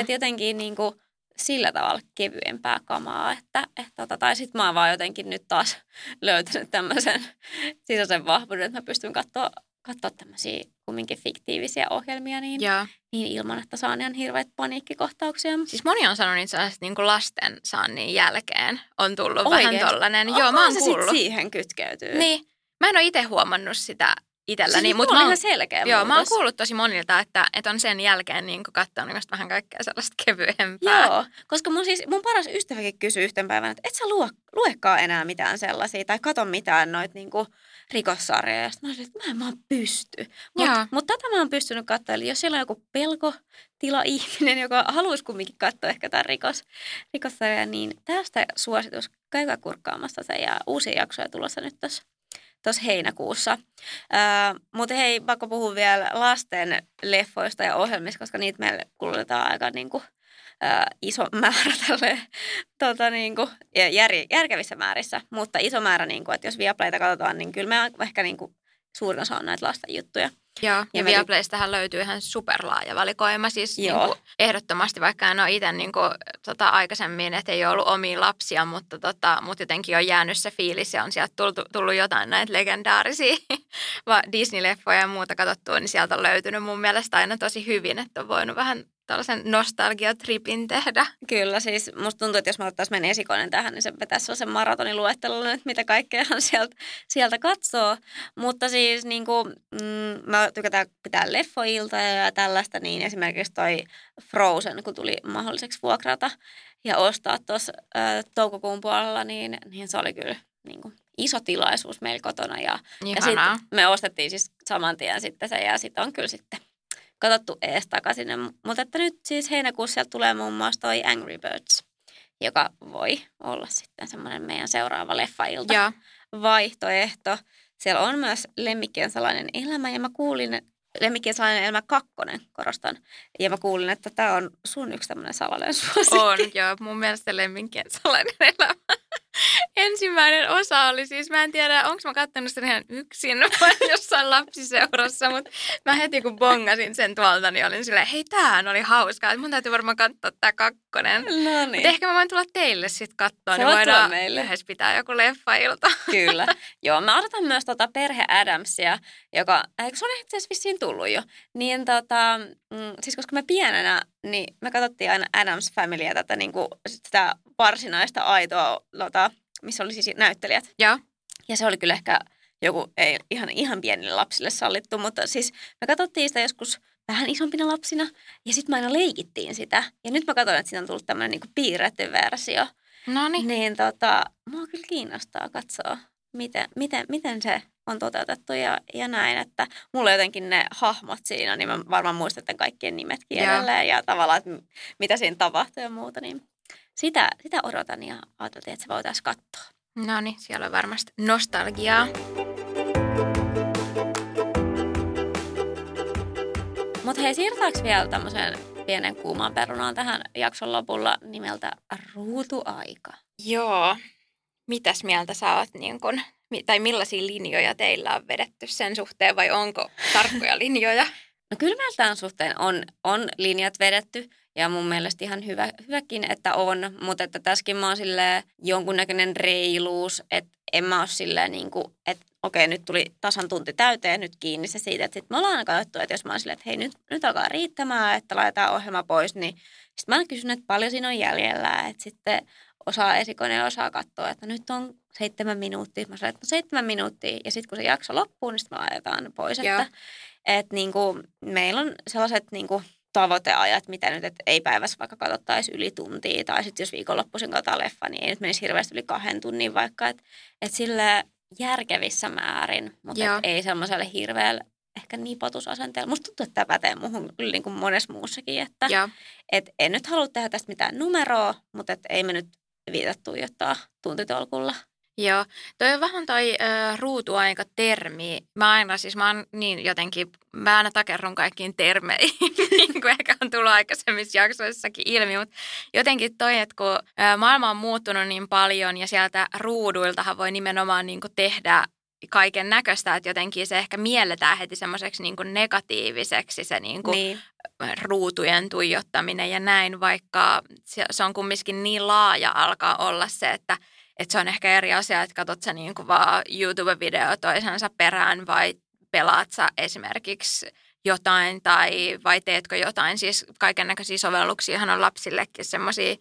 Että jotenkin niinku sillä tavalla kevyempää kamaa. Että, et, tota, tai sitten mä oon vaan jotenkin nyt taas [LAUGHS] löytänyt tämmöisen [LAUGHS] sisäisen vahvuuden, että mä pystyn katsoa, katsoa tämmöisiä kumminkin fiktiivisiä ohjelmia niin, Joo. niin ilman, että saan ihan hirveät paniikkikohtauksia. Siis moni on sanonut itse asiassa, että niin lasten saannin jälkeen on tullut Oikeesti? vähän tollanen. Onko Joo, mä oon se kuullut. sit siihen kytkeytyy? Niin. Mä en ole itse huomannut sitä itselläni, siis mutta mä on oon, ihan selkeä joo, mä oon muutos. kuullut tosi monilta, että, että on sen jälkeen niin katsonut just vähän kaikkea sellaista kevyempää. Joo, koska mun, siis, mun paras ystäväkin kysyi yhten päivänä, että et sä luo, luekaan enää mitään sellaisia tai kato mitään noita niinku rikossarjoja. Ja mä olin, että mä en vaan pysty. Mutta mut tätä mä oon pystynyt katsoa. Eli jos siellä on joku pelkotila ihminen, joka haluaisi kumminkin katsoa ehkä tämän rikos, rikossarjaa, niin tästä suositus. Käykää kurkkaamassa se ja uusia jaksoja tulossa nyt tuossa tuossa heinäkuussa. Ää, mutta hei, pakko puhua vielä lasten leffoista ja ohjelmista, koska niitä meille kulutetaan aika niinku, ää, iso määrä [LAUGHS] tälle, tota, niinku, ja jär, järkevissä määrissä. Mutta iso määrä, niinku, että jos Viaplayta katsotaan, niin kyllä me ehkä niinku, suurin osa on näitä lasten juttuja. Joo, Ja ja mä Viaplaystähän löytyy ihan superlaaja valikoima. Siis Joo. niin kuin, ehdottomasti, vaikka en ole itse niin kuin, tota, aikaisemmin, että ei ole ollut omia lapsia, mutta, tota, mutta jotenkin on jäänyt se fiilis ja on sieltä tullut, tullut jotain näitä legendaarisia [LAUGHS] Disney-leffoja ja muuta katsottua, niin sieltä on löytynyt mun mielestä aina tosi hyvin, että on voinut vähän tällaisen nostalgiatripin tehdä. Kyllä, siis musta tuntuu, että jos mä ottaisin meidän esikoinen tähän, niin se vetäisi sen maratonin luettelun, että mitä kaikkea hän sieltä, sieltä katsoo. Mutta siis niin kuin, mm, mä tykätään pitää leffoilta ja tällaista, niin esimerkiksi toi Frozen, kun tuli mahdolliseksi vuokrata ja ostaa tuossa äh, toukokuun puolella, niin, niin se oli kyllä niin kuin, iso tilaisuus meillä kotona. Ja, ja sitten me ostettiin siis saman tien sitten se ja sitten on kyllä sitten katsottu ees takaisin. Mutta että nyt siis heinäkuussa sieltä tulee muun muassa toi Angry Birds, joka voi olla sitten semmoinen meidän seuraava leffailta Joo. vaihtoehto. Siellä on myös Lemmikkien salainen elämä ja mä kuulin, Lemmikkien salainen elämä kakkonen, korostan. Ja mä kuulin, että tämä on sun yksi tämmöinen salainen suosikki. On, joo. Mun mielestä Lemminkien salainen elämä. [LAUGHS] Ensimmäinen osa oli siis, mä en tiedä, onko mä katsonut sen ihan yksin [LAUGHS] vai jossain lapsiseurassa, mutta mä heti kun bongasin sen tuolta, niin olin silleen, hei tämähän oli hauskaa, että mun täytyy varmaan katsoa tää kakkonen. No Mutta ehkä mä voin tulla teille sitten katsoa, niin voidaan meille. yhdessä pitää joku leffailta. [LAUGHS] Kyllä. Joo, mä odotan myös tota perhe Adamsia, joka, eikö se on itse asiassa vissiin tullut jo. Niin tota, mm, siis koska me pienenä, niin me katsottiin aina Adams Familyä, tätä niinku, sitä varsinaista aitoa, tota, missä oli siis näyttelijät. Joo. Ja se oli kyllä ehkä joku, ei ihan, ihan pienille lapsille sallittu, mutta siis me katsottiin sitä joskus vähän isompina lapsina, ja sitten me aina leikittiin sitä. Ja nyt mä katson, että siitä on tullut tämmöinen niinku piirretty versio. No niin. Niin tota, mua kyllä kiinnostaa katsoa, miten, miten, miten se on toteutettu ja, ja näin, että mulla jotenkin ne hahmot siinä, niin mä varmaan muistan kaikkien nimetkin Joo. edelleen ja tavallaan, että mitä siinä tapahtuu ja muuta, niin sitä, sitä odotan ja ajattelin, että se voitaisiin katsoa. No niin, siellä on varmasti nostalgiaa. Mutta hei, siirtääkö vielä tämmöisen pienen kuumaan perunaan tähän jakson lopulla nimeltä ruutuaika? Joo. Mitäs mieltä sä oot, niin kun, tai millaisia linjoja teillä on vedetty sen suhteen vai onko tarkkoja [LAUGHS] linjoja? No kyllä meillä tämän suhteen on, on linjat vedetty ja mun mielestä ihan hyvä, hyväkin, että on, mutta että tässäkin mä oon jonkunnäköinen reiluus, että en mä ole silleen niin kuin, että okei, nyt tuli tasan tunti täyteen nyt kiinni se siitä, että sit me ollaan katsottu, että jos mä oon silleen, että hei nyt, nyt alkaa riittämään, että laitetaan ohjelma pois, niin sitten mä oon kysynyt, että paljon siinä on jäljellä, että sitten osaa esikoinen ja osaa katsoa, että nyt on seitsemän minuuttia. Mä sanoin, että no seitsemän minuuttia ja sitten kun se jakso loppuu, niin sitten me laitetaan pois. Joo. Että, että niin kuin, meillä on sellaiset niin kuin, tavoiteajat, mitä nyt, että ei päivässä vaikka katsottaisi yli tuntia, tai sitten jos viikonloppuisin katsotaan leffa, niin ei nyt menisi hirveästi yli kahden tunnin vaikka, että, että sille järkevissä määrin, mutta ei semmoiselle hirveälle ehkä nipotusasenteella. Musta tuntuu, että tämä pätee muuhun niin kuin monessa muussakin, että et en nyt halua tehdä tästä mitään numeroa, mutta et ei me nyt viitattu jotain tuntitolkulla. Joo, toi on vähän toi äh, ruutuaika-termi. Mä aina siis, mä oon niin jotenkin, mä aina takerrun kaikkiin termeihin, [LAUGHS] niin kuin ehkä on tullut aikaisemmissa jaksoissakin ilmi, mutta jotenkin toi, että kun maailma on muuttunut niin paljon ja sieltä ruuduiltahan voi nimenomaan niin kuin tehdä kaiken näköistä, että jotenkin se ehkä mielletään heti semmoiseksi niin negatiiviseksi se niin kuin niin. ruutujen tuijottaminen ja näin, vaikka se on kumminkin niin laaja alkaa olla se, että – että se on ehkä eri asia, että katsot sä niin kuin vaan YouTube-video toisensa perään vai pelaat sä esimerkiksi jotain tai vai teetkö jotain. Siis kaiken näköisiä sovelluksiahan on lapsillekin semmoisia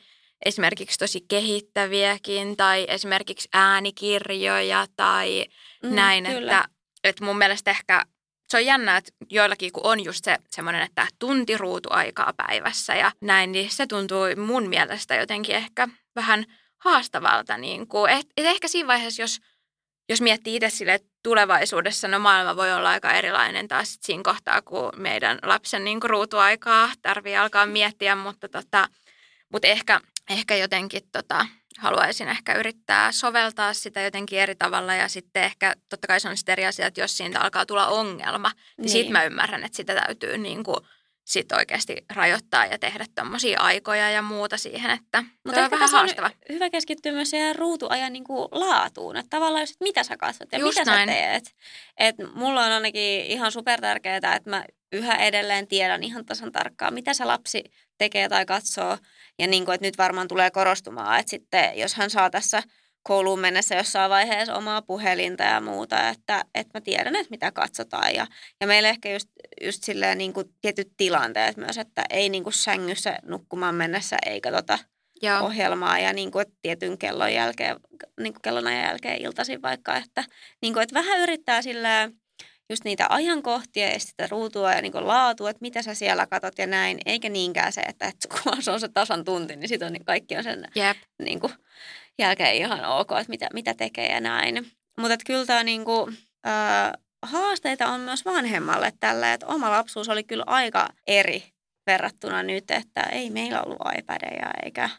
esimerkiksi tosi kehittäviäkin tai esimerkiksi äänikirjoja tai mm, näin, kyllä. että, että mun mielestä ehkä se on jännä, että joillakin kun on just se semmoinen, että tunti ruutuaikaa päivässä ja näin, niin se tuntuu mun mielestä jotenkin ehkä vähän – haastavalta. Niin kuin, et, et ehkä siinä vaiheessa, jos, jos miettii itse sille, että tulevaisuudessa no maailma voi olla aika erilainen taas siinä kohtaa, kun meidän lapsen niin kuin ruutuaikaa tarvii alkaa miettiä, mutta, tota, mutta ehkä, ehkä jotenkin tota, haluaisin ehkä yrittää soveltaa sitä jotenkin eri tavalla ja sitten ehkä totta kai se on sitten eri asia, että jos siitä alkaa tulla ongelma, niin, niin. siitä mä ymmärrän, että sitä täytyy niin kuin sitten oikeasti rajoittaa ja tehdä tuommoisia aikoja ja muuta siihen, että Mutta on vähän haastava. On hyvä keskittyä myös siihen ruutuajan niin kuin laatuun, että tavallaan just, että mitä sä katsot ja Just mitä näin. sä teet. Et mulla on ainakin ihan super tärkeää, että mä yhä edelleen tiedän ihan tasan tarkkaan, mitä se lapsi tekee tai katsoo. Ja niin kuin, että nyt varmaan tulee korostumaan, että sitten jos hän saa tässä – kouluun mennessä jossain vaiheessa omaa puhelinta ja muuta, että, että mä tiedän, että mitä katsotaan. Ja, ja meillä ehkä just, just silleen niin kuin tietyt tilanteet myös, että ei niin kuin sängyssä nukkumaan mennessä ei katsota Joo. ohjelmaa ja niin kuin, että tietyn kellon jälkeen, niin kuin kellonajan jälkeen iltaisin vaikka, että, niin kuin, että vähän yrittää silleen, just niitä ajankohtia ja sitä ruutua ja niin laatua, että mitä sä siellä katot ja näin, eikä niinkään se, että, että kun [LAUGHS] se on se tasan tunti, niin sitten on, niin kaikki on sen yep. niin kuin, jälkeen ihan ok, että mitä, mitä tekee ja näin. Mutta kyllä tämä niinku, äh, haasteita on myös vanhemmalle tällä, että oma lapsuus oli kyllä aika eri verrattuna nyt, että ei meillä ollut iPadeja eikä,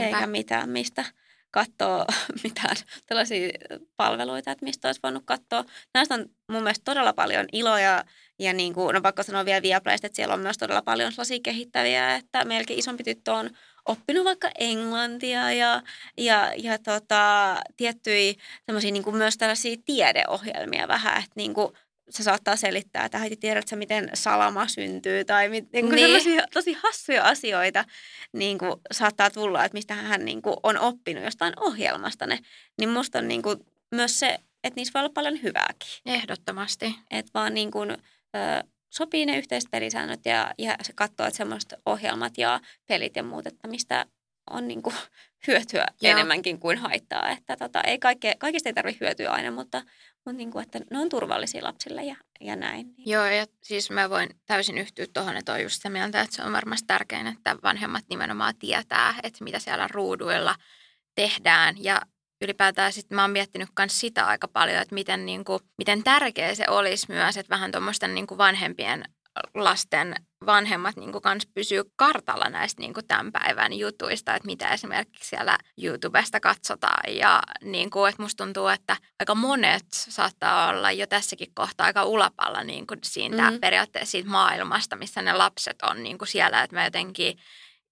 eikä mitään, mistä katsoa [LAUGHS] mitään tällaisia palveluita, että mistä olisi voinut katsoa. Näistä on mun mielestä todella paljon iloja ja niin kuin, no pakko sanoa vielä Viaplaysta, että siellä on myös todella paljon sellaisia kehittäviä, että meilläkin isompi tyttö on oppinut vaikka englantia ja, ja, ja tota, tiettyjä semmoisia niin myös tällaisia tiedeohjelmia vähän, että niin kuin se saattaa selittää, että heti tiedätkö miten salama syntyy tai mit, niin kuin niin. tosi hassuja asioita niin kuin saattaa tulla, että mistä hän niin kuin on oppinut jostain ohjelmasta ne. Niin musta on niin kuin myös se, että niissä voi olla paljon hyvääkin. Ehdottomasti. Että vaan niin kuin, ö, sopii ne yhteiset pelisäännöt ja, ja se katsoo, että semmoiset ohjelmat ja pelit ja muut, että mistä on niin kuin [LAUGHS] hyötyä Joo. enemmänkin kuin haittaa. Että tota, ei kaikke, kaikista ei tarvitse hyötyä aina, mutta, mutta niin kuin, että ne on turvallisia lapsille ja, ja näin. Joo, ja siis mä voin täysin yhtyä tuohon, että on just se mieltä, että se on varmasti tärkein, että vanhemmat nimenomaan tietää, että mitä siellä ruuduilla tehdään ja ylipäätään sitten mä oon miettinyt myös sitä aika paljon, että miten, niin kuin, miten tärkeä se olisi myös, että vähän tuommoisten niin vanhempien lasten vanhemmat niin kuin kans pysyy kartalla näistä niin kuin tämän päivän jutuista, että mitä esimerkiksi siellä YouTubesta katsotaan. Ja niin kuin, että musta tuntuu, että aika monet saattaa olla jo tässäkin kohtaa aika ulapalla niin kuin siitä mm. periaatteessa siitä maailmasta, missä ne lapset on niin kuin siellä, että mä jotenkin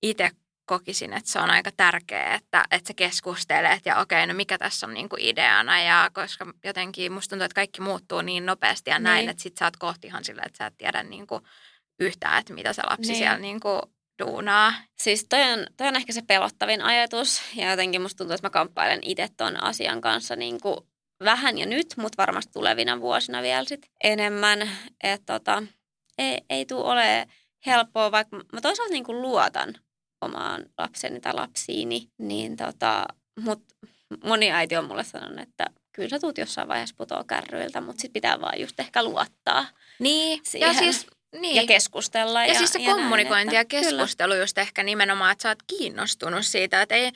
itse kokisin, että se on aika tärkeää, että, että sä keskustelet ja okei, no mikä tässä on niin kuin ideana ja koska jotenkin musta tuntuu, että kaikki muuttuu niin nopeasti ja näin, niin. että sit sä oot kohtihan sillä, että sä et tiedä niin kuin yhtään, että mitä se lapsi niin. siellä niin kuin duunaa. Siis toi on, toi on ehkä se pelottavin ajatus ja jotenkin musta tuntuu, että mä kamppailen itse ton asian kanssa niin kuin vähän jo nyt, mutta varmasti tulevina vuosina vielä sit enemmän. Että tota, ei, ei tule ole helppoa, vaikka mä toisaalta niin kuin luotan omaan lapseni tai lapsiini, niin tota, mut moni äiti on mulle sanonut, että kyllä sä tuut jossain vaiheessa putoa kärryiltä, mutta sit pitää vaan just ehkä luottaa Niin, siihen. ja siis niin. ja keskustella. Ja, ja siis se ja kommunikointi näin, ja keskustelu kyllä. just ehkä nimenomaan, että sä oot kiinnostunut siitä, että ei,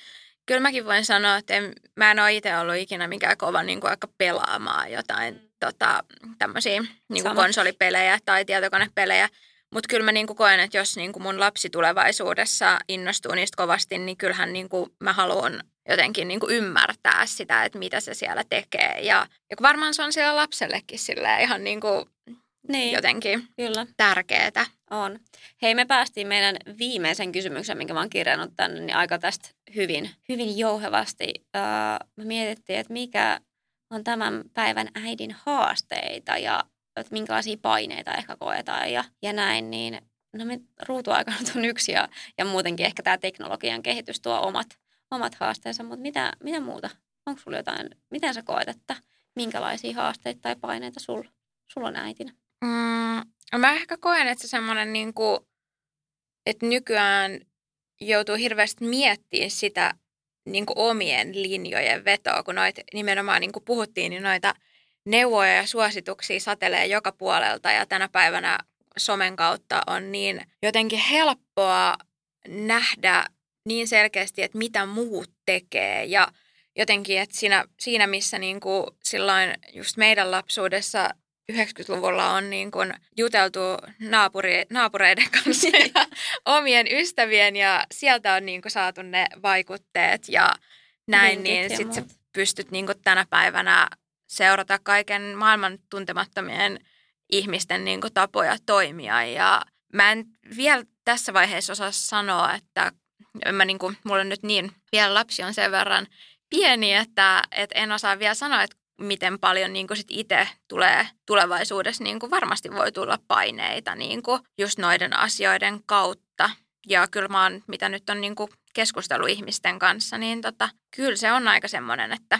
kyllä mäkin voin sanoa, että en, mä en ole itse ollut ikinä mikään kova niin kuin aika pelaamaan jotain mm. tota, tämmöisiä niin kuin konsolipelejä tai tietokonepelejä. Mutta kyllä mä niinku koen, että jos niinku mun lapsi tulevaisuudessa innostuu niistä kovasti, niin kyllähän niinku mä haluan jotenkin niinku ymmärtää sitä, että mitä se siellä tekee. Ja, ja varmaan se on siellä lapsellekin ihan niinku niin, jotenkin kyllä. tärkeää. On. Hei, me päästiin meidän viimeisen kysymyksen, minkä mä oon kirjannut tänne, niin aika tästä hyvin, hyvin jouhevasti. Uh, me mietittiin, että mikä on tämän päivän äidin haasteita ja että minkälaisia paineita ehkä koetaan ja, ja näin, niin no me ruutuaikana on yksi ja, ja muutenkin ehkä tämä teknologian kehitys tuo omat, omat haasteensa, mutta mitä, mitä muuta? Onko sulla jotain, miten sä koet, että minkälaisia haasteita tai paineita sulla sul on äitinä? Mm, mä ehkä koen, että se semmoinen, niin kuin, että nykyään joutuu hirveästi miettimään sitä niin kuin omien linjojen vetoa, kun noit nimenomaan niin kuin puhuttiin, niin noita – neuvoja ja suosituksia satelee joka puolelta ja tänä päivänä somen kautta on niin jotenkin helppoa nähdä niin selkeästi, että mitä muut tekee. Ja jotenkin, että siinä, siinä missä niin kuin silloin just meidän lapsuudessa 90-luvulla on niin kuin juteltu naapuri, naapureiden [LAUGHS] kanssa ja omien ystävien ja sieltä on niin kuin saatu ne vaikutteet ja näin, niin sitten sä pystyt niin kuin tänä päivänä seurata kaiken maailman tuntemattomien ihmisten niin kuin, tapoja toimia. Ja mä en vielä tässä vaiheessa osaa sanoa, että mä, niin kuin, mulla on nyt niin, vielä lapsi on sen verran pieni, että, että en osaa vielä sanoa, että miten paljon niin sit itse tulee tulevaisuudessa, niin kuin varmasti voi tulla paineita niin kuin just noiden asioiden kautta. Ja kyllä mä oon, mitä nyt on niin kuin keskustelu ihmisten kanssa, niin tota, kyllä se on aika semmoinen, että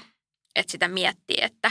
että sitä miettii, että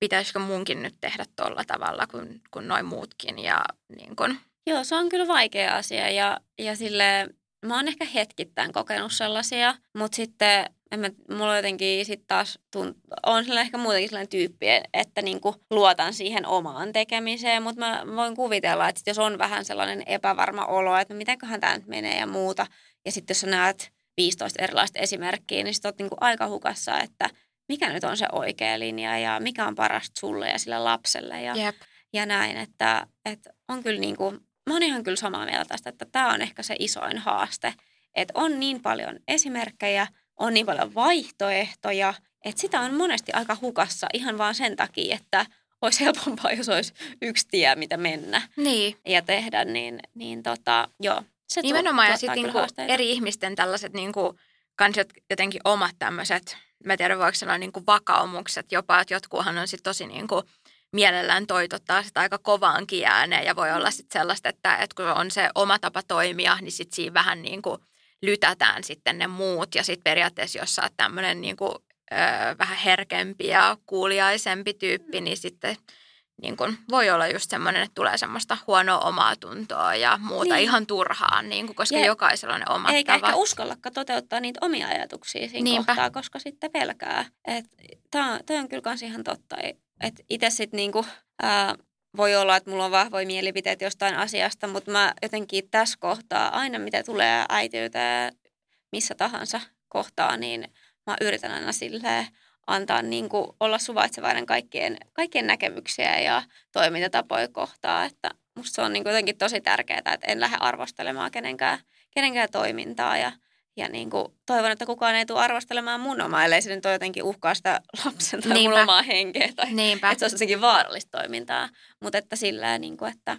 pitäisikö munkin nyt tehdä tuolla tavalla kuin, kuin noin muutkin. Ja, niin kun. Joo, se on kyllä vaikea asia ja, ja sille mä oon ehkä hetkittäin kokenut sellaisia, mutta sitten en mä, mulla jotenkin sitten taas tunt, on sillä ehkä muutenkin sellainen tyyppi, että niinku luotan siihen omaan tekemiseen, mutta mä voin kuvitella, että jos on vähän sellainen epävarma olo, että no mitenköhän tämä nyt menee ja muuta, ja sitten jos sä näet 15 erilaista esimerkkiä, niin sitten oot niinku aika hukassa, että – mikä nyt on se oikea linja ja mikä on parasta sulle ja sille lapselle ja, Jep. ja näin. Että, että on kyllä niin kuin, mä oon ihan kyllä samaa mieltä tästä, että tämä on ehkä se isoin haaste, että on niin paljon esimerkkejä, on niin paljon vaihtoehtoja, että sitä on monesti aika hukassa ihan vaan sen takia, että olisi helpompaa, jos olisi yksi tie, mitä mennä niin. ja tehdä, niin, niin tota, joo. Se Nimenomaan ja sitten niinku eri ihmisten tällaiset niinku, kans jotenkin omat tämmöiset mä tiedän voiko sanoa niin kuin vakaumukset jopa, että jotkuhan on sitten tosi niin kuin mielellään toitottaa sitä aika kovaankin ääneen ja voi olla sitten sellaista, että, että kun on se oma tapa toimia, niin sitten siinä vähän niin kuin lytätään sitten ne muut ja sitten periaatteessa jos sä oot tämmöinen niin kuin, ö, vähän herkempi ja kuuliaisempi tyyppi, niin sitten niin kun voi olla just semmoinen, että tulee semmoista huonoa omaa tuntoa ja muuta niin. ihan turhaan, niin kun, koska ja jokaisella on ne omat Eikä tavat. ehkä uskallakaan toteuttaa niitä omia ajatuksia siinä Niinpä. kohtaa, koska sitten pelkää. Tämä on kyllä kans ihan totta. Että itse sitten niinku, ää, voi olla, että mulla on vahvoja mielipiteitä jostain asiasta, mutta mä jotenkin tässä kohtaa, aina mitä tulee äitiyteen missä tahansa kohtaa, niin mä yritän aina silleen antaa niin kuin olla suvaitsevainen kaikkien, kaikkien näkemyksiä ja toimintatapoja kohtaa, että musta se on niin kuin jotenkin tosi tärkeää, että en lähde arvostelemaan kenenkään, kenenkään toimintaa ja ja niin kuin, toivon, että kukaan ei tule arvostelemaan mun omaa, ellei se nyt ole jotenkin uhkaa sitä lapsen tai mun omaa henkeä. Tai Niinpä. että se olisi jotenkin vaarallista toimintaa. Mutta että sillä niin kuin, että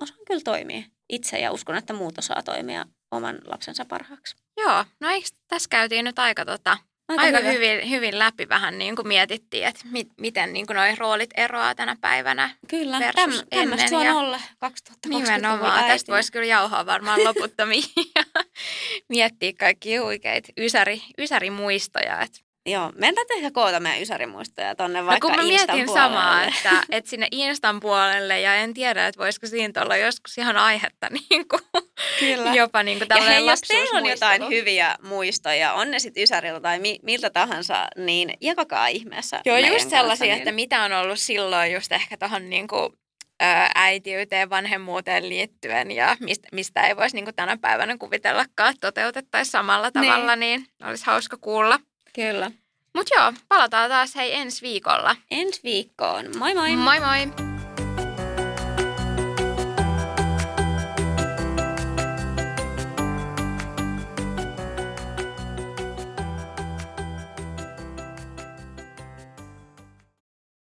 osaan kyllä toimia itse ja uskon, että muut osaa toimia oman lapsensa parhaaksi. Joo, no eikö tässä käytiin nyt aika tota, Aika, Aika hyvin, hyvin läpi vähän niin kuin mietittiin, että mi, miten niin kuin noi roolit eroaa tänä päivänä Kyllä, Täm, tämmöistä se on olla 2020 Nimenomaan, tästä voisi kyllä jauhaa varmaan loputtomiin. [LAUGHS] Ja miettiä kaikki huikeita ysäri, ysärimuistoja. Että Joo, meidän täytyy ehkä koota meidän ysärimuistoja tonne vaikka no, kun mä mietin puolelle. samaa, että, että sinne Instan puolelle ja en tiedä, että voisiko siinä olla joskus ihan aihetta [LAUGHS] niin kuin, Kyllä. jopa niin kuin ja hei, jos teillä on jotain hyviä muistoja, on ne sitten Ysäriltä tai mi- miltä tahansa, niin jakakaa ihmeessä Joo, just sellaisia, kanssa, niin... että mitä on ollut silloin just ehkä tuohon niin kuin äitiyteen, vanhemmuuteen liittyen ja mistä, mistä ei voisi niin tänä päivänä kuvitellakaan toteutettaisiin samalla niin. tavalla, niin, niin olisi hauska kuulla. Kyllä. Mutta joo, palataan taas hei ensi viikolla. Ensi viikkoon. Moi moi! Moi moi!